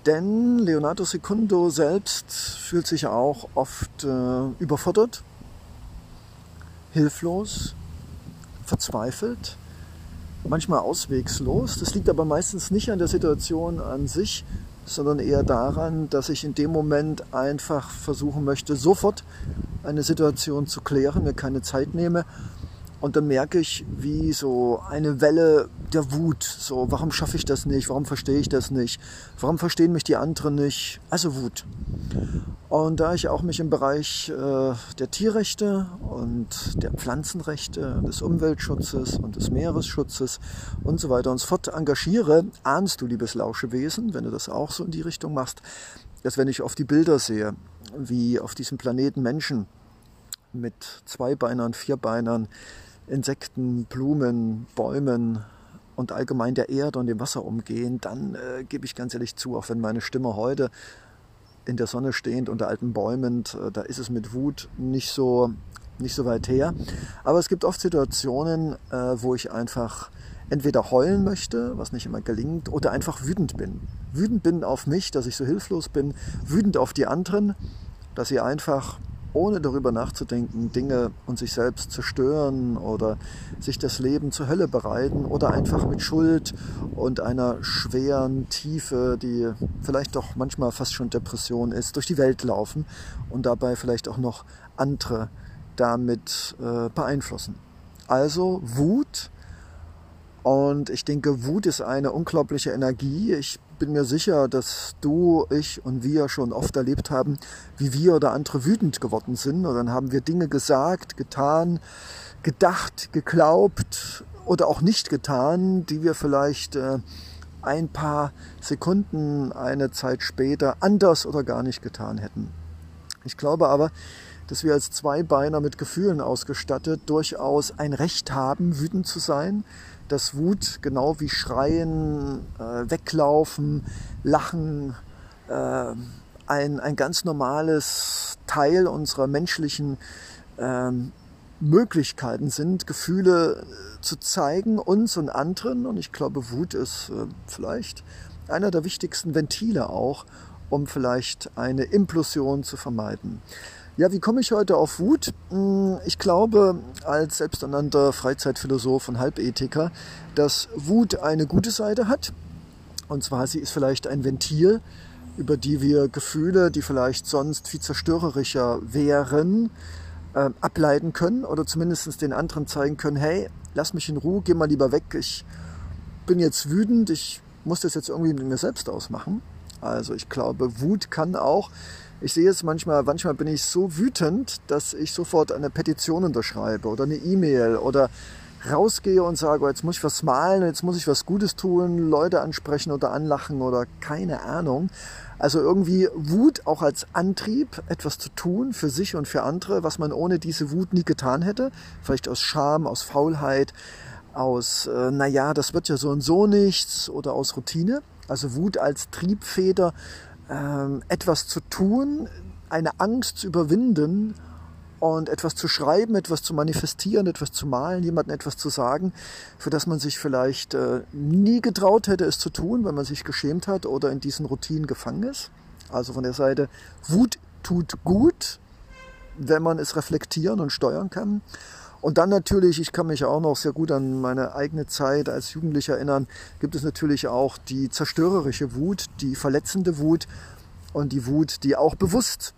Denn Leonardo Secundo selbst fühlt sich auch oft äh, überfordert, hilflos, verzweifelt manchmal auswegslos. Das liegt aber meistens nicht an der Situation an sich, sondern eher daran, dass ich in dem Moment einfach versuchen möchte, sofort eine Situation zu klären, mir keine Zeit nehme und dann merke ich, wie so eine Welle der Wut, so, warum schaffe ich das nicht? Warum verstehe ich das nicht? Warum verstehen mich die anderen nicht? Also Wut. Und da ich auch mich im Bereich äh, der Tierrechte und der Pflanzenrechte, des Umweltschutzes und des Meeresschutzes und so weiter und so fort engagiere, ahnst du, liebes Lauschewesen, wenn du das auch so in die Richtung machst, dass wenn ich auf die Bilder sehe, wie auf diesem Planeten Menschen mit Zweibeinern, Vierbeinern, Insekten, Blumen, Bäumen und allgemein der Erde und dem Wasser umgehen, dann äh, gebe ich ganz ehrlich zu, auch wenn meine Stimme heute in der Sonne stehend unter alten Bäumen, äh, da ist es mit Wut nicht so, nicht so weit her. Aber es gibt oft Situationen, äh, wo ich einfach entweder heulen möchte, was nicht immer gelingt, oder einfach wütend bin. Wütend bin auf mich, dass ich so hilflos bin, wütend auf die anderen, dass sie einfach ohne darüber nachzudenken, Dinge und sich selbst zerstören oder sich das Leben zur Hölle bereiten oder einfach mit Schuld und einer schweren Tiefe, die vielleicht doch manchmal fast schon Depression ist, durch die Welt laufen und dabei vielleicht auch noch andere damit äh, beeinflussen. Also Wut. Und ich denke, Wut ist eine unglaubliche Energie. Ich bin mir sicher, dass du, ich und wir schon oft erlebt haben, wie wir oder andere wütend geworden sind. Und dann haben wir Dinge gesagt, getan, gedacht, geglaubt oder auch nicht getan, die wir vielleicht äh, ein paar Sekunden, eine Zeit später anders oder gar nicht getan hätten. Ich glaube aber, dass wir als Zweibeiner mit Gefühlen ausgestattet durchaus ein Recht haben, wütend zu sein, dass Wut genau wie Schreien, äh, Weglaufen, Lachen äh, ein, ein ganz normales Teil unserer menschlichen äh, Möglichkeiten sind, Gefühle äh, zu zeigen, uns und anderen. Und ich glaube, Wut ist äh, vielleicht einer der wichtigsten Ventile auch, um vielleicht eine Implosion zu vermeiden. Ja, wie komme ich heute auf Wut? Hm, ich glaube, als selbsternannter Freizeitphilosoph und Halbethiker, dass Wut eine gute Seite hat. Und zwar, sie ist vielleicht ein Ventil, über die wir Gefühle, die vielleicht sonst viel zerstörerischer wären, äh, ableiten können oder zumindest den anderen zeigen können, hey, lass mich in Ruhe, geh mal lieber weg, ich bin jetzt wütend, ich muss das jetzt irgendwie mit mir selbst ausmachen. Also ich glaube, Wut kann auch ich sehe es manchmal, manchmal bin ich so wütend, dass ich sofort eine Petition unterschreibe oder eine E-Mail oder rausgehe und sage, jetzt muss ich was malen, jetzt muss ich was Gutes tun, Leute ansprechen oder anlachen oder keine Ahnung. Also irgendwie Wut auch als Antrieb, etwas zu tun für sich und für andere, was man ohne diese Wut nie getan hätte. Vielleicht aus Scham, aus Faulheit, aus, äh, naja, das wird ja so und so nichts oder aus Routine. Also Wut als Triebfeder ähm, etwas zu tun, eine Angst zu überwinden und etwas zu schreiben, etwas zu manifestieren, etwas zu malen, jemandem etwas zu sagen, für das man sich vielleicht äh, nie getraut hätte, es zu tun, weil man sich geschämt hat oder in diesen Routinen gefangen ist. Also von der Seite, Wut tut gut, wenn man es reflektieren und steuern kann. Und dann natürlich, ich kann mich auch noch sehr gut an meine eigene Zeit als Jugendlicher erinnern, gibt es natürlich auch die zerstörerische Wut, die verletzende Wut und die Wut, die auch bewusst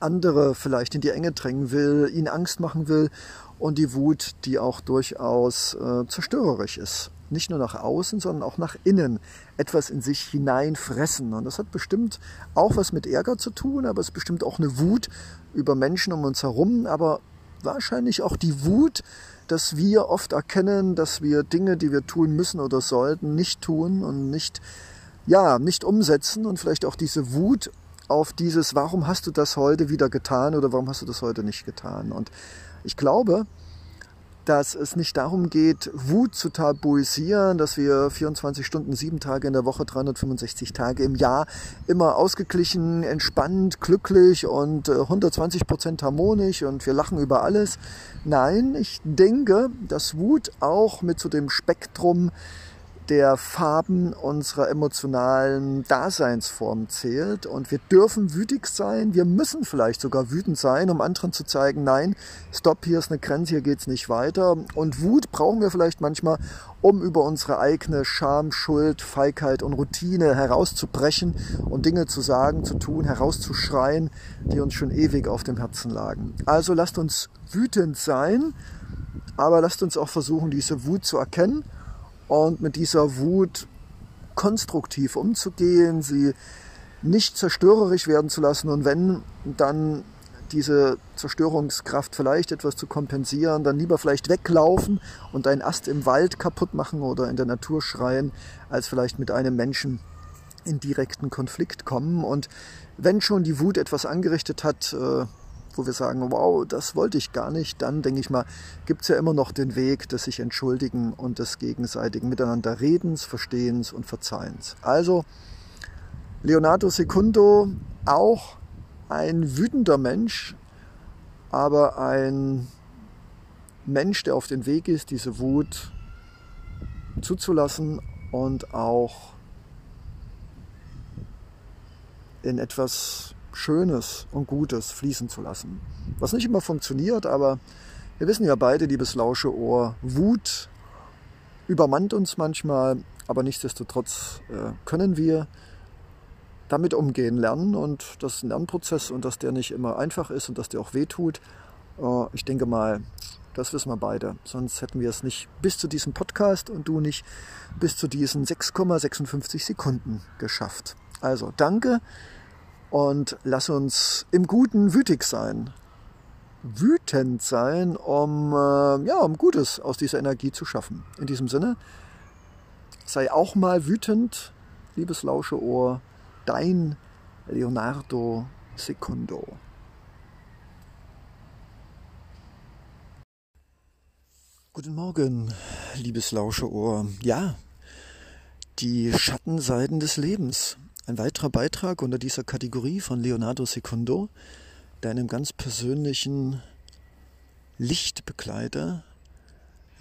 andere vielleicht in die Enge drängen will, ihnen Angst machen will und die Wut, die auch durchaus äh, zerstörerisch ist. Nicht nur nach außen, sondern auch nach innen etwas in sich hineinfressen. Und das hat bestimmt auch was mit Ärger zu tun, aber es ist bestimmt auch eine Wut über Menschen um uns herum, aber wahrscheinlich auch die Wut, dass wir oft erkennen, dass wir Dinge, die wir tun müssen oder sollten, nicht tun und nicht, ja, nicht umsetzen und vielleicht auch diese Wut auf dieses, warum hast du das heute wieder getan oder warum hast du das heute nicht getan? Und ich glaube, dass es nicht darum geht, Wut zu tabuisieren, dass wir 24 Stunden, sieben Tage in der Woche, 365 Tage im Jahr immer ausgeglichen, entspannt, glücklich und 120 äh, Prozent harmonisch und wir lachen über alles. Nein, ich denke, dass Wut auch mit zu so dem Spektrum der Farben unserer emotionalen Daseinsform zählt. Und wir dürfen wütig sein, wir müssen vielleicht sogar wütend sein, um anderen zu zeigen, nein, stopp, hier ist eine Grenze, hier geht's nicht weiter. Und Wut brauchen wir vielleicht manchmal, um über unsere eigene Scham, Schuld, Feigheit und Routine herauszubrechen und Dinge zu sagen, zu tun, herauszuschreien, die uns schon ewig auf dem Herzen lagen. Also lasst uns wütend sein, aber lasst uns auch versuchen, diese Wut zu erkennen und mit dieser Wut konstruktiv umzugehen, sie nicht zerstörerisch werden zu lassen und wenn, dann diese Zerstörungskraft vielleicht etwas zu kompensieren, dann lieber vielleicht weglaufen und einen Ast im Wald kaputt machen oder in der Natur schreien, als vielleicht mit einem Menschen in direkten Konflikt kommen. Und wenn schon die Wut etwas angerichtet hat, äh, wo wir sagen, wow, das wollte ich gar nicht, dann denke ich mal, gibt es ja immer noch den Weg des sich entschuldigen und des gegenseitigen Miteinander Redens, Verstehens und Verzeihens. Also Leonardo Secundo, auch ein wütender Mensch, aber ein Mensch, der auf den Weg ist, diese Wut zuzulassen und auch in etwas Schönes und Gutes fließen zu lassen. Was nicht immer funktioniert, aber wir wissen ja beide, liebes lausche Ohr, Wut übermannt uns manchmal, aber nichtsdestotrotz äh, können wir damit umgehen lernen und das ist ein Lernprozess und dass der nicht immer einfach ist und dass der auch wehtut. Äh, ich denke mal, das wissen wir beide. Sonst hätten wir es nicht bis zu diesem Podcast und du nicht bis zu diesen 6,56 Sekunden geschafft. Also danke und lass uns im Guten wütig sein. Wütend sein, um, äh, ja, um Gutes aus dieser Energie zu schaffen. In diesem Sinne, sei auch mal wütend, liebes Lauscheohr, dein Leonardo Secundo. Guten Morgen, liebes Lauscheohr. Ja, die Schattenseiten des Lebens. Ein weiterer Beitrag unter dieser Kategorie von Leonardo Secundo, deinem ganz persönlichen Lichtbegleiter,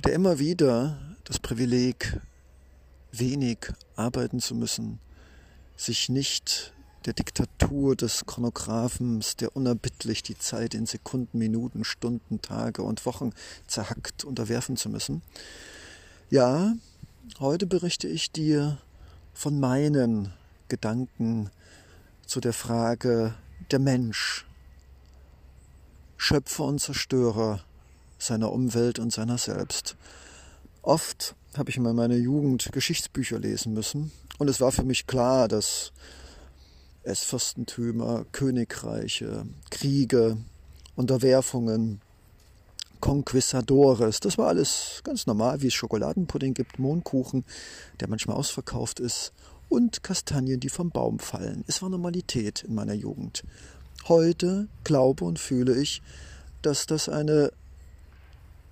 der immer wieder das Privileg, wenig arbeiten zu müssen, sich nicht der Diktatur des Chronographens, der unerbittlich die Zeit in Sekunden, Minuten, Stunden, Tage und Wochen zerhackt unterwerfen zu müssen. Ja, heute berichte ich dir von meinen Gedanken zu der Frage der Mensch, Schöpfer und Zerstörer seiner Umwelt und seiner selbst. Oft habe ich in meiner Jugend Geschichtsbücher lesen müssen und es war für mich klar, dass es Fürstentümer, Königreiche, Kriege, Unterwerfungen, Conquistadores. Das war alles ganz normal, wie es Schokoladenpudding gibt, Mohnkuchen, der manchmal ausverkauft ist, und Kastanien, die vom Baum fallen. Es war Normalität in meiner Jugend. Heute glaube und fühle ich, dass das eine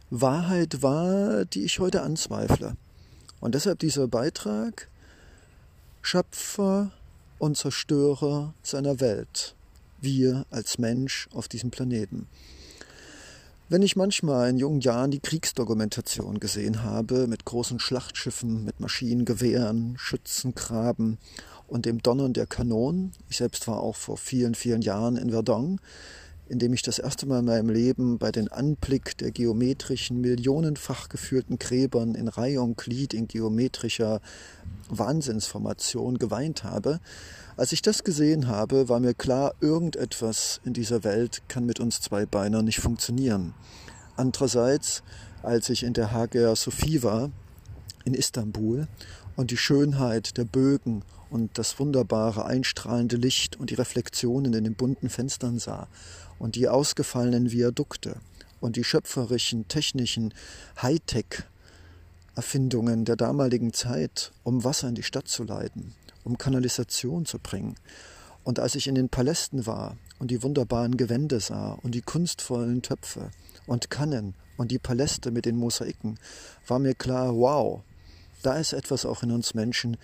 Wahrheit war, die ich heute anzweifle. Und deshalb dieser Beitrag Schöpfer und Zerstörer seiner Welt, wir als Mensch auf diesem Planeten. Wenn ich manchmal in jungen Jahren die Kriegsdokumentation gesehen habe, mit großen Schlachtschiffen, mit Maschinengewehren, Schützengraben und dem Donnern der Kanonen, ich selbst war auch vor vielen, vielen Jahren in Verdun, in dem ich das erste Mal in meinem Leben bei den Anblick der geometrischen, millionenfach geführten Gräbern in Reihe und Glied in geometrischer Wahnsinnsformation geweint habe. Als ich das gesehen habe, war mir klar, irgendetwas in dieser Welt kann mit uns zwei Beinern nicht funktionieren. Andererseits, als ich in der Hagia Sophie war, in Istanbul, und die Schönheit der Bögen und das wunderbare einstrahlende Licht und die Reflexionen in den bunten Fenstern sah und die ausgefallenen Viadukte und die schöpferischen, technischen Hightech-Erfindungen der damaligen Zeit, um Wasser in die Stadt zu leiten, um Kanalisation zu bringen. Und als ich in den Palästen war und die wunderbaren Gewände sah und die kunstvollen Töpfe und Kannen und die Paläste mit den Mosaiken, war mir klar, wow, da ist etwas auch in uns Menschen,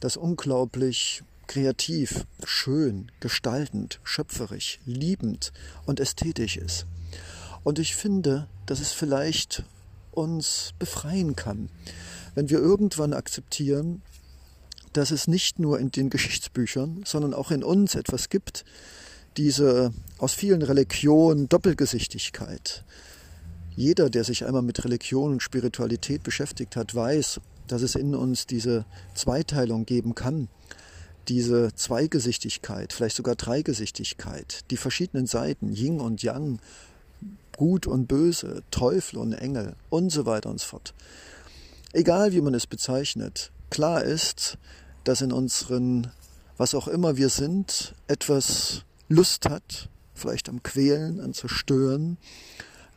das unglaublich kreativ, schön, gestaltend, schöpferisch, liebend und ästhetisch ist. Und ich finde, dass es vielleicht uns befreien kann, wenn wir irgendwann akzeptieren, dass es nicht nur in den Geschichtsbüchern, sondern auch in uns etwas gibt, diese aus vielen Religionen Doppelgesichtigkeit. Jeder, der sich einmal mit Religion und Spiritualität beschäftigt hat, weiß, dass es in uns diese Zweiteilung geben kann diese Zweigesichtigkeit, vielleicht sogar Dreigesichtigkeit, die verschiedenen Seiten, Yin und Yang, Gut und Böse, Teufel und Engel und so weiter und so fort. Egal wie man es bezeichnet, klar ist, dass in unseren, was auch immer wir sind, etwas Lust hat, vielleicht am Quälen, an Zerstören,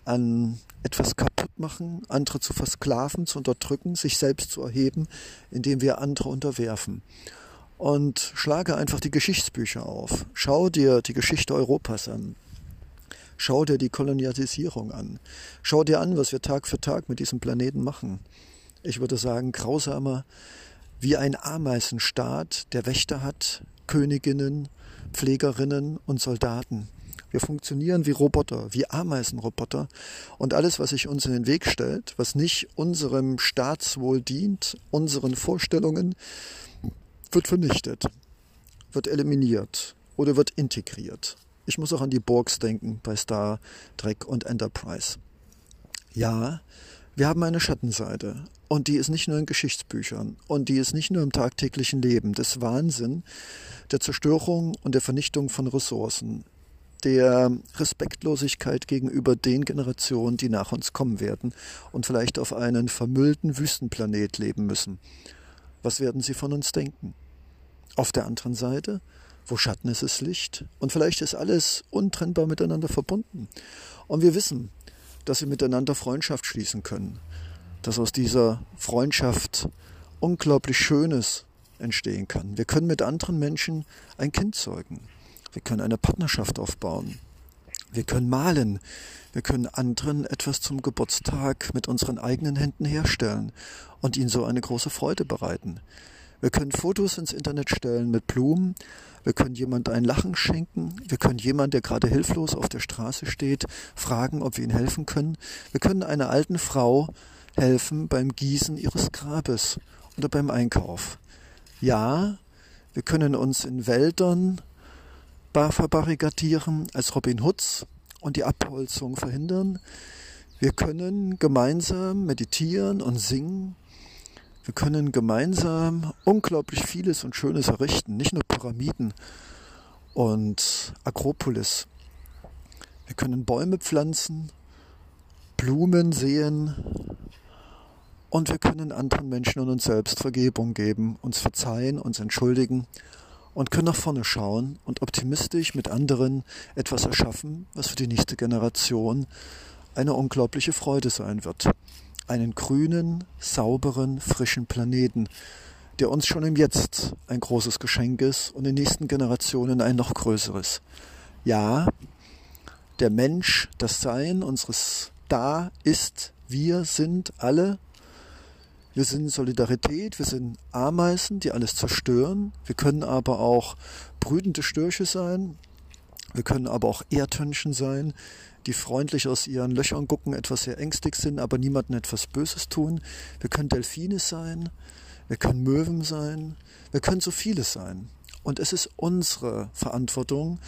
an etwas kaputt machen, andere zu versklaven, zu unterdrücken, sich selbst zu erheben, indem wir andere unterwerfen und schlage einfach die Geschichtsbücher auf. Schau dir die Geschichte Europas an. Schau dir die Kolonialisierung an. Schau dir an, was wir Tag für Tag mit diesem Planeten machen. Ich würde sagen, grausamer wie ein Ameisenstaat, der Wächter hat, Königinnen, Pflegerinnen und Soldaten. Wir funktionieren wie Roboter, wie Ameisenroboter. Und alles, was sich uns in den Weg stellt, was nicht unserem Staatswohl dient, unseren Vorstellungen, wird vernichtet, wird eliminiert oder wird integriert? Ich muss auch an die Borgs denken bei Star Trek und Enterprise. Ja, wir haben eine Schattenseite und die ist nicht nur in Geschichtsbüchern und die ist nicht nur im tagtäglichen Leben. Das Wahnsinn der Zerstörung und der Vernichtung von Ressourcen, der Respektlosigkeit gegenüber den Generationen, die nach uns kommen werden und vielleicht auf einen vermüllten Wüstenplanet leben müssen. Was werden sie von uns denken? Auf der anderen Seite, wo Schatten ist, ist Licht. Und vielleicht ist alles untrennbar miteinander verbunden. Und wir wissen, dass wir miteinander Freundschaft schließen können. Dass aus dieser Freundschaft unglaublich Schönes entstehen kann. Wir können mit anderen Menschen ein Kind zeugen. Wir können eine Partnerschaft aufbauen. Wir können malen. Wir können anderen etwas zum Geburtstag mit unseren eigenen Händen herstellen und ihnen so eine große Freude bereiten. Wir können Fotos ins Internet stellen mit Blumen. Wir können jemand ein Lachen schenken. Wir können jemand, der gerade hilflos auf der Straße steht, fragen, ob wir ihm helfen können. Wir können einer alten Frau helfen beim Gießen ihres Grabes oder beim Einkauf. Ja, wir können uns in Wäldern verbarrikadieren als Robin Hoods und die Abholzung verhindern. Wir können gemeinsam meditieren und singen. Wir können gemeinsam unglaublich vieles und Schönes errichten, nicht nur Pyramiden und Akropolis. Wir können Bäume pflanzen, Blumen sehen und wir können anderen Menschen und uns selbst Vergebung geben, uns verzeihen, uns entschuldigen und können nach vorne schauen und optimistisch mit anderen etwas erschaffen, was für die nächste Generation eine unglaubliche Freude sein wird. Einen grünen, sauberen, frischen Planeten, der uns schon im Jetzt ein großes Geschenk ist und den nächsten Generationen ein noch größeres. Ja, der Mensch, das Sein unseres Da ist, wir sind alle wir sind Solidarität, wir sind Ameisen, die alles zerstören. Wir können aber auch brütende Störche sein. Wir können aber auch Erdhörnchen sein, die freundlich aus ihren Löchern gucken, etwas sehr ängstlich sind, aber niemandem etwas Böses tun. Wir können Delfine sein. Wir können Möwen sein. Wir können so vieles sein. Und es ist unsere Verantwortung,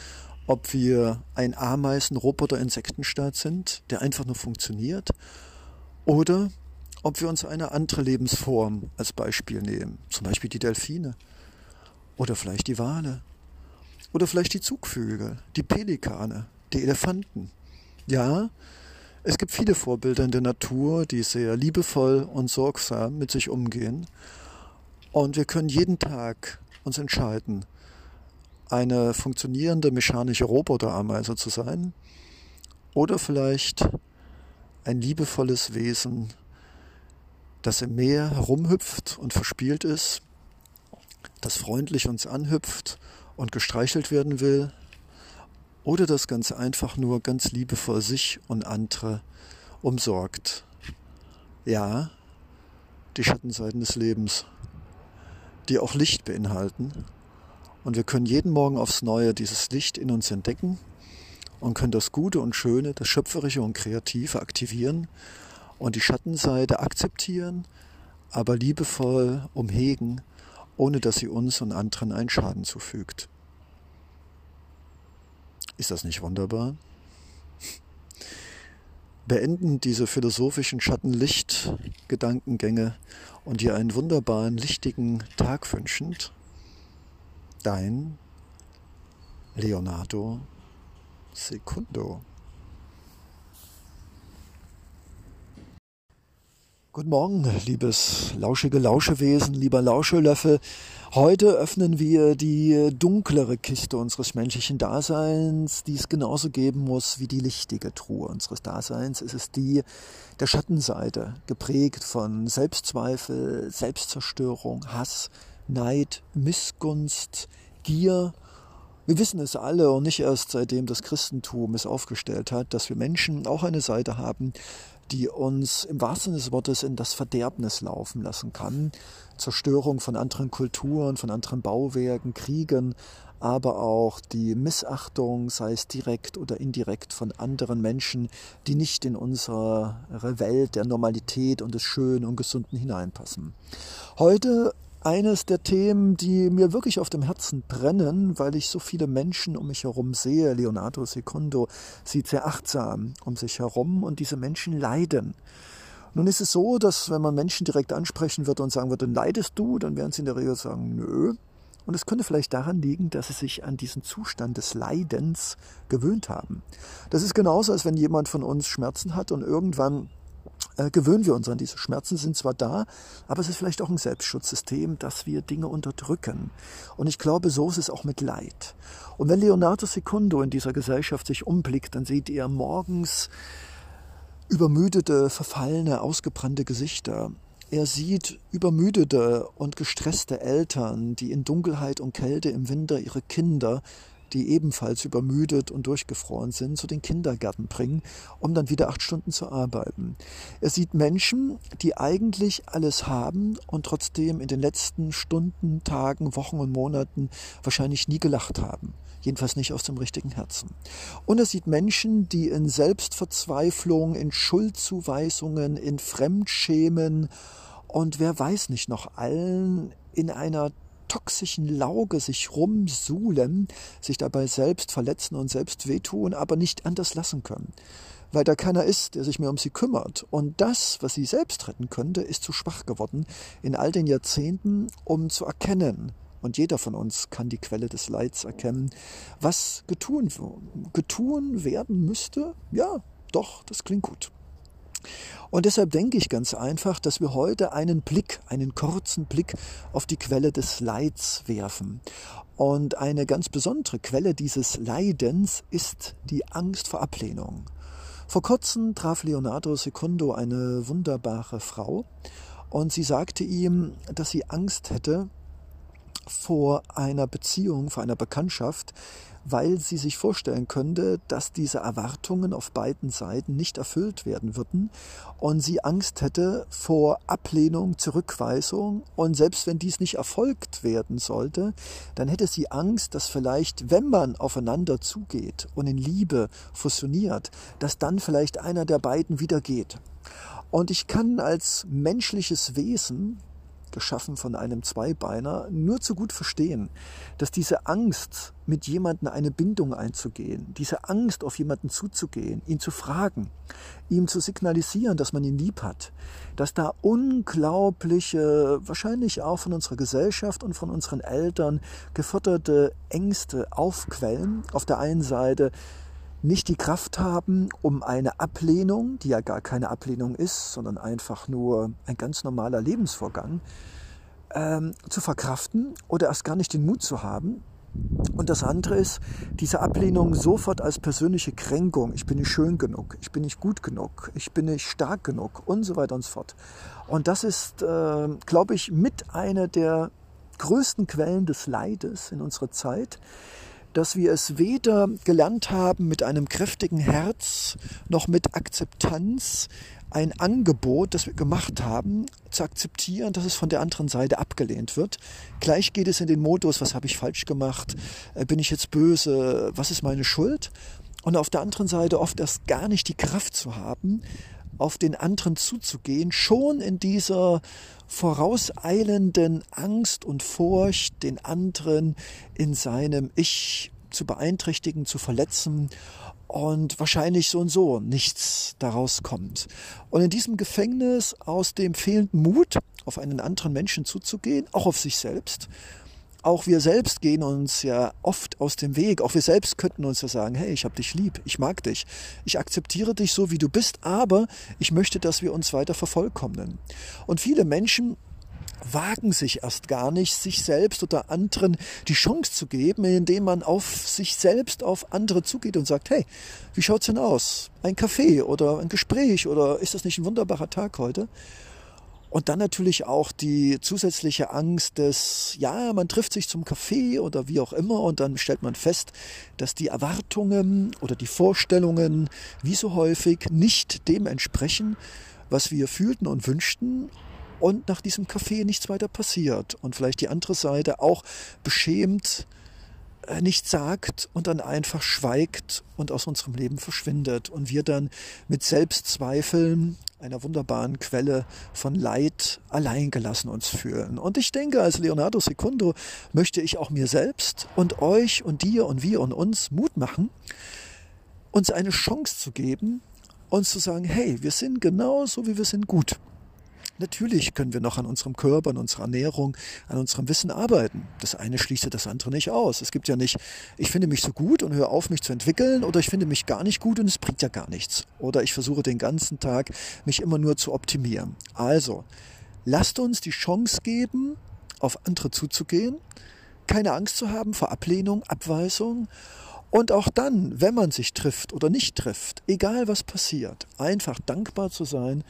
ob wir ein Ameisen-, Roboter-, Insektenstaat sind, der einfach nur funktioniert, oder ob wir uns eine andere Lebensform als Beispiel nehmen, zum Beispiel die Delfine oder vielleicht die Wale oder vielleicht die Zugvögel, die Pelikane, die Elefanten. Ja, es gibt viele Vorbilder in der Natur, die sehr liebevoll und sorgsam mit sich umgehen. Und wir können jeden Tag uns entscheiden, eine funktionierende mechanische Roboterameise zu sein oder vielleicht ein liebevolles Wesen, das im Meer herumhüpft und verspielt ist, das freundlich uns anhüpft und gestreichelt werden will, oder das ganz einfach nur ganz liebevoll sich und andere umsorgt. Ja, die Schattenseiten des Lebens, die auch Licht beinhalten. Und wir können jeden Morgen aufs Neue dieses Licht in uns entdecken und können das Gute und Schöne, das Schöpferische und Kreative aktivieren und die Schattenseite akzeptieren, aber liebevoll umhegen, ohne dass sie uns und anderen einen Schaden zufügt. Ist das nicht wunderbar? Beenden diese philosophischen Schattenlicht-Gedankengänge und dir einen wunderbaren, lichtigen Tag wünschend, dein Leonardo Secundo. Guten Morgen, liebes lauschige Lauschewesen, lieber Lauschelöffel. Heute öffnen wir die dunklere Kiste unseres menschlichen Daseins, die es genauso geben muss wie die lichtige Truhe unseres Daseins. Es ist die der Schattenseite, geprägt von Selbstzweifel, Selbstzerstörung, Hass, Neid, Missgunst, Gier. Wir wissen es alle und nicht erst seitdem das Christentum es aufgestellt hat, dass wir Menschen auch eine Seite haben, die uns im wahrsten Sinne des Wortes in das Verderbnis laufen lassen kann. Zerstörung von anderen Kulturen, von anderen Bauwerken, Kriegen, aber auch die Missachtung, sei es direkt oder indirekt von anderen Menschen, die nicht in unsere Welt der Normalität und des Schönen und Gesunden hineinpassen. Heute eines der Themen, die mir wirklich auf dem Herzen brennen, weil ich so viele Menschen um mich herum sehe. Leonardo Secundo sieht sehr achtsam um sich herum und diese Menschen leiden. Nun ist es so, dass wenn man Menschen direkt ansprechen würde und sagen würde, leidest du, dann werden sie in der Regel sagen, nö. Und es könnte vielleicht daran liegen, dass sie sich an diesen Zustand des Leidens gewöhnt haben. Das ist genauso, als wenn jemand von uns Schmerzen hat und irgendwann äh, gewöhnen wir uns an diese Schmerzen, sind zwar da, aber es ist vielleicht auch ein Selbstschutzsystem, dass wir Dinge unterdrücken. Und ich glaube, so ist es auch mit Leid. Und wenn Leonardo Secundo in dieser Gesellschaft sich umblickt, dann sieht er morgens übermüdete, verfallene, ausgebrannte Gesichter. Er sieht übermüdete und gestresste Eltern, die in Dunkelheit und Kälte im Winter ihre Kinder die ebenfalls übermüdet und durchgefroren sind, zu den Kindergärten bringen, um dann wieder acht Stunden zu arbeiten. Er sieht Menschen, die eigentlich alles haben und trotzdem in den letzten Stunden, Tagen, Wochen und Monaten wahrscheinlich nie gelacht haben. Jedenfalls nicht aus dem richtigen Herzen. Und er sieht Menschen, die in Selbstverzweiflung, in Schuldzuweisungen, in Fremdschämen und wer weiß nicht noch allen in einer toxischen Lauge sich rumsuhlen, sich dabei selbst verletzen und selbst wehtun, aber nicht anders lassen können. Weil da keiner ist, der sich mehr um sie kümmert. Und das, was sie selbst retten könnte, ist zu schwach geworden in all den Jahrzehnten, um zu erkennen, und jeder von uns kann die Quelle des Leids erkennen, was getun, getun werden müsste. Ja, doch, das klingt gut. Und deshalb denke ich ganz einfach, dass wir heute einen Blick, einen kurzen Blick auf die Quelle des Leids werfen. Und eine ganz besondere Quelle dieses Leidens ist die Angst vor Ablehnung. Vor kurzem traf Leonardo Secundo eine wunderbare Frau und sie sagte ihm, dass sie Angst hätte vor einer Beziehung, vor einer Bekanntschaft, weil sie sich vorstellen könnte, dass diese Erwartungen auf beiden Seiten nicht erfüllt werden würden und sie Angst hätte vor Ablehnung, Zurückweisung und selbst wenn dies nicht erfolgt werden sollte, dann hätte sie Angst, dass vielleicht, wenn man aufeinander zugeht und in Liebe fusioniert, dass dann vielleicht einer der beiden wieder geht. Und ich kann als menschliches Wesen geschaffen von einem Zweibeiner, nur zu gut verstehen, dass diese Angst, mit jemandem eine Bindung einzugehen, diese Angst, auf jemanden zuzugehen, ihn zu fragen, ihm zu signalisieren, dass man ihn lieb hat, dass da unglaubliche, wahrscheinlich auch von unserer Gesellschaft und von unseren Eltern geförderte Ängste aufquellen. Auf der einen Seite nicht die Kraft haben, um eine Ablehnung, die ja gar keine Ablehnung ist, sondern einfach nur ein ganz normaler Lebensvorgang, ähm, zu verkraften oder erst gar nicht den Mut zu haben. Und das andere ist, diese Ablehnung sofort als persönliche Kränkung. Ich bin nicht schön genug, ich bin nicht gut genug, ich bin nicht stark genug und so weiter und so fort. Und das ist, äh, glaube ich, mit einer der größten Quellen des Leides in unserer Zeit, dass wir es weder gelernt haben, mit einem kräftigen Herz noch mit Akzeptanz ein Angebot, das wir gemacht haben, zu akzeptieren, dass es von der anderen Seite abgelehnt wird. Gleich geht es in den Modus, was habe ich falsch gemacht, äh, bin ich jetzt böse, was ist meine Schuld? Und auf der anderen Seite oft erst gar nicht die Kraft zu haben, auf den anderen zuzugehen, schon in dieser vorauseilenden Angst und Furcht, den anderen in seinem Ich zu beeinträchtigen, zu verletzen und wahrscheinlich so und so nichts daraus kommt. Und in diesem Gefängnis aus dem fehlenden Mut, auf einen anderen Menschen zuzugehen, auch auf sich selbst, auch wir selbst gehen uns ja oft aus dem Weg. Auch wir selbst könnten uns ja sagen, hey, ich habe dich lieb, ich mag dich, ich akzeptiere dich so, wie du bist, aber ich möchte, dass wir uns weiter vervollkommnen. Und viele Menschen wagen sich erst gar nicht, sich selbst oder anderen die Chance zu geben, indem man auf sich selbst, auf andere zugeht und sagt, hey, wie schaut's denn aus? Ein Kaffee oder ein Gespräch oder ist das nicht ein wunderbarer Tag heute? Und dann natürlich auch die zusätzliche Angst des, ja, man trifft sich zum Kaffee oder wie auch immer und dann stellt man fest, dass die Erwartungen oder die Vorstellungen wie so häufig nicht dem entsprechen, was wir fühlten und wünschten. Und nach diesem Kaffee nichts weiter passiert. Und vielleicht die andere Seite auch beschämt nichts sagt und dann einfach schweigt und aus unserem Leben verschwindet und wir dann mit Selbstzweifeln, einer wunderbaren Quelle von Leid, alleingelassen uns fühlen. Und ich denke, als Leonardo Secundo möchte ich auch mir selbst und euch und dir und wir und uns Mut machen, uns eine Chance zu geben, uns zu sagen, hey, wir sind genau so, wie wir sind, gut. Natürlich können wir noch an unserem Körper, an unserer Ernährung, an unserem Wissen arbeiten. Das eine schließt das andere nicht aus. Es gibt ja nicht, ich finde mich so gut und höre auf, mich zu entwickeln, oder ich finde mich gar nicht gut und es bringt ja gar nichts. Oder ich versuche den ganzen Tag, mich immer nur zu optimieren. Also, lasst uns die Chance geben, auf andere zuzugehen, keine Angst zu haben vor Ablehnung, Abweisung und auch dann, wenn man sich trifft oder nicht trifft, egal was passiert, einfach dankbar zu sein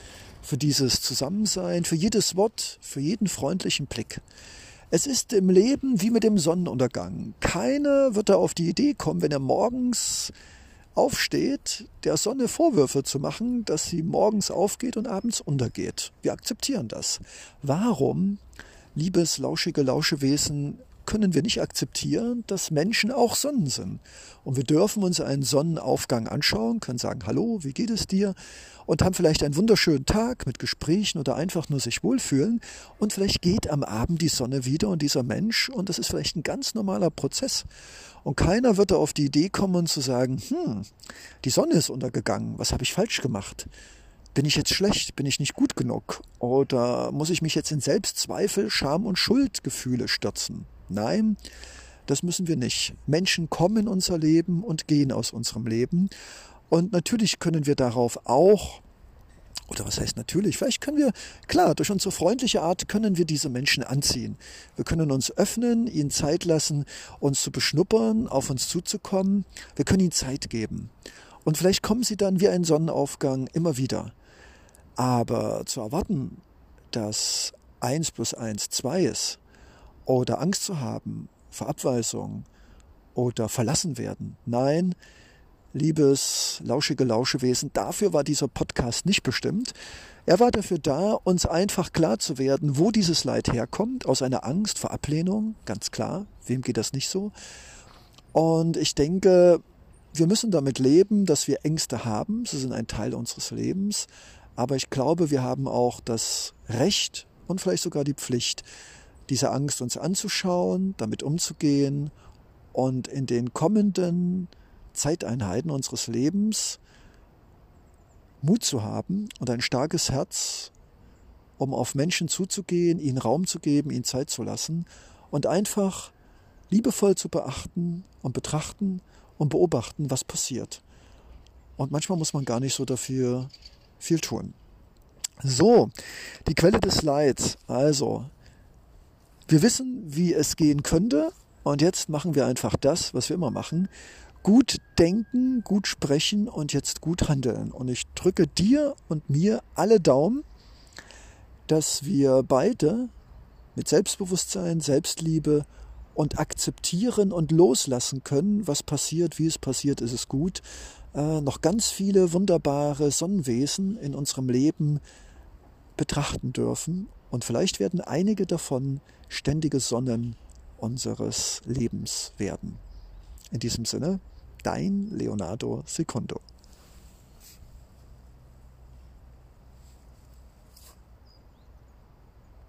für dieses Zusammensein, für jedes Wort, für jeden freundlichen Blick. Es ist im Leben wie mit dem Sonnenuntergang. Keiner wird da auf die Idee kommen, wenn er morgens aufsteht, der Sonne Vorwürfe zu machen, dass sie morgens aufgeht und abends untergeht. Wir akzeptieren das. Warum, liebes lauschige Lauschewesen, können wir nicht akzeptieren, dass Menschen auch Sonnen sind. Und wir dürfen uns einen Sonnenaufgang anschauen, können sagen, hallo, wie geht es dir? Und haben vielleicht einen wunderschönen Tag mit Gesprächen oder einfach nur sich wohlfühlen. Und vielleicht geht am Abend die Sonne wieder und dieser Mensch, und das ist vielleicht ein ganz normaler Prozess. Und keiner wird da auf die Idee kommen zu sagen, hm, die Sonne ist untergegangen, was habe ich falsch gemacht? Bin ich jetzt schlecht? Bin ich nicht gut genug? Oder muss ich mich jetzt in Selbstzweifel, Scham und Schuldgefühle stürzen? Nein, das müssen wir nicht. Menschen kommen in unser Leben und gehen aus unserem Leben. Und natürlich können wir darauf auch, oder was heißt natürlich, vielleicht können wir, klar, durch unsere freundliche Art können wir diese Menschen anziehen. Wir können uns öffnen, ihnen Zeit lassen, uns zu beschnuppern, auf uns zuzukommen. Wir können ihnen Zeit geben. Und vielleicht kommen sie dann wie ein Sonnenaufgang immer wieder. Aber zu erwarten, dass eins plus eins zwei ist, oder Angst zu haben vor Abweisung oder verlassen werden. Nein, liebes lauschige Lauschewesen, dafür war dieser Podcast nicht bestimmt. Er war dafür da, uns einfach klar zu werden, wo dieses Leid herkommt, aus einer Angst vor Ablehnung, ganz klar, wem geht das nicht so? Und ich denke, wir müssen damit leben, dass wir Ängste haben, sie sind ein Teil unseres Lebens, aber ich glaube, wir haben auch das Recht und vielleicht sogar die Pflicht, diese Angst uns anzuschauen, damit umzugehen und in den kommenden Zeiteinheiten unseres Lebens Mut zu haben und ein starkes Herz, um auf Menschen zuzugehen, ihnen Raum zu geben, ihnen Zeit zu lassen und einfach liebevoll zu beachten und betrachten und beobachten, was passiert. Und manchmal muss man gar nicht so dafür viel tun. So, die Quelle des Leids. Also, wir wissen, wie es gehen könnte und jetzt machen wir einfach das, was wir immer machen. Gut denken, gut sprechen und jetzt gut handeln. Und ich drücke dir und mir alle Daumen, dass wir beide mit Selbstbewusstsein, Selbstliebe und akzeptieren und loslassen können, was passiert, wie es passiert, ist es gut, äh, noch ganz viele wunderbare Sonnenwesen in unserem Leben betrachten dürfen. Und vielleicht werden einige davon ständige Sonnen unseres Lebens werden. In diesem Sinne, dein Leonardo Secondo.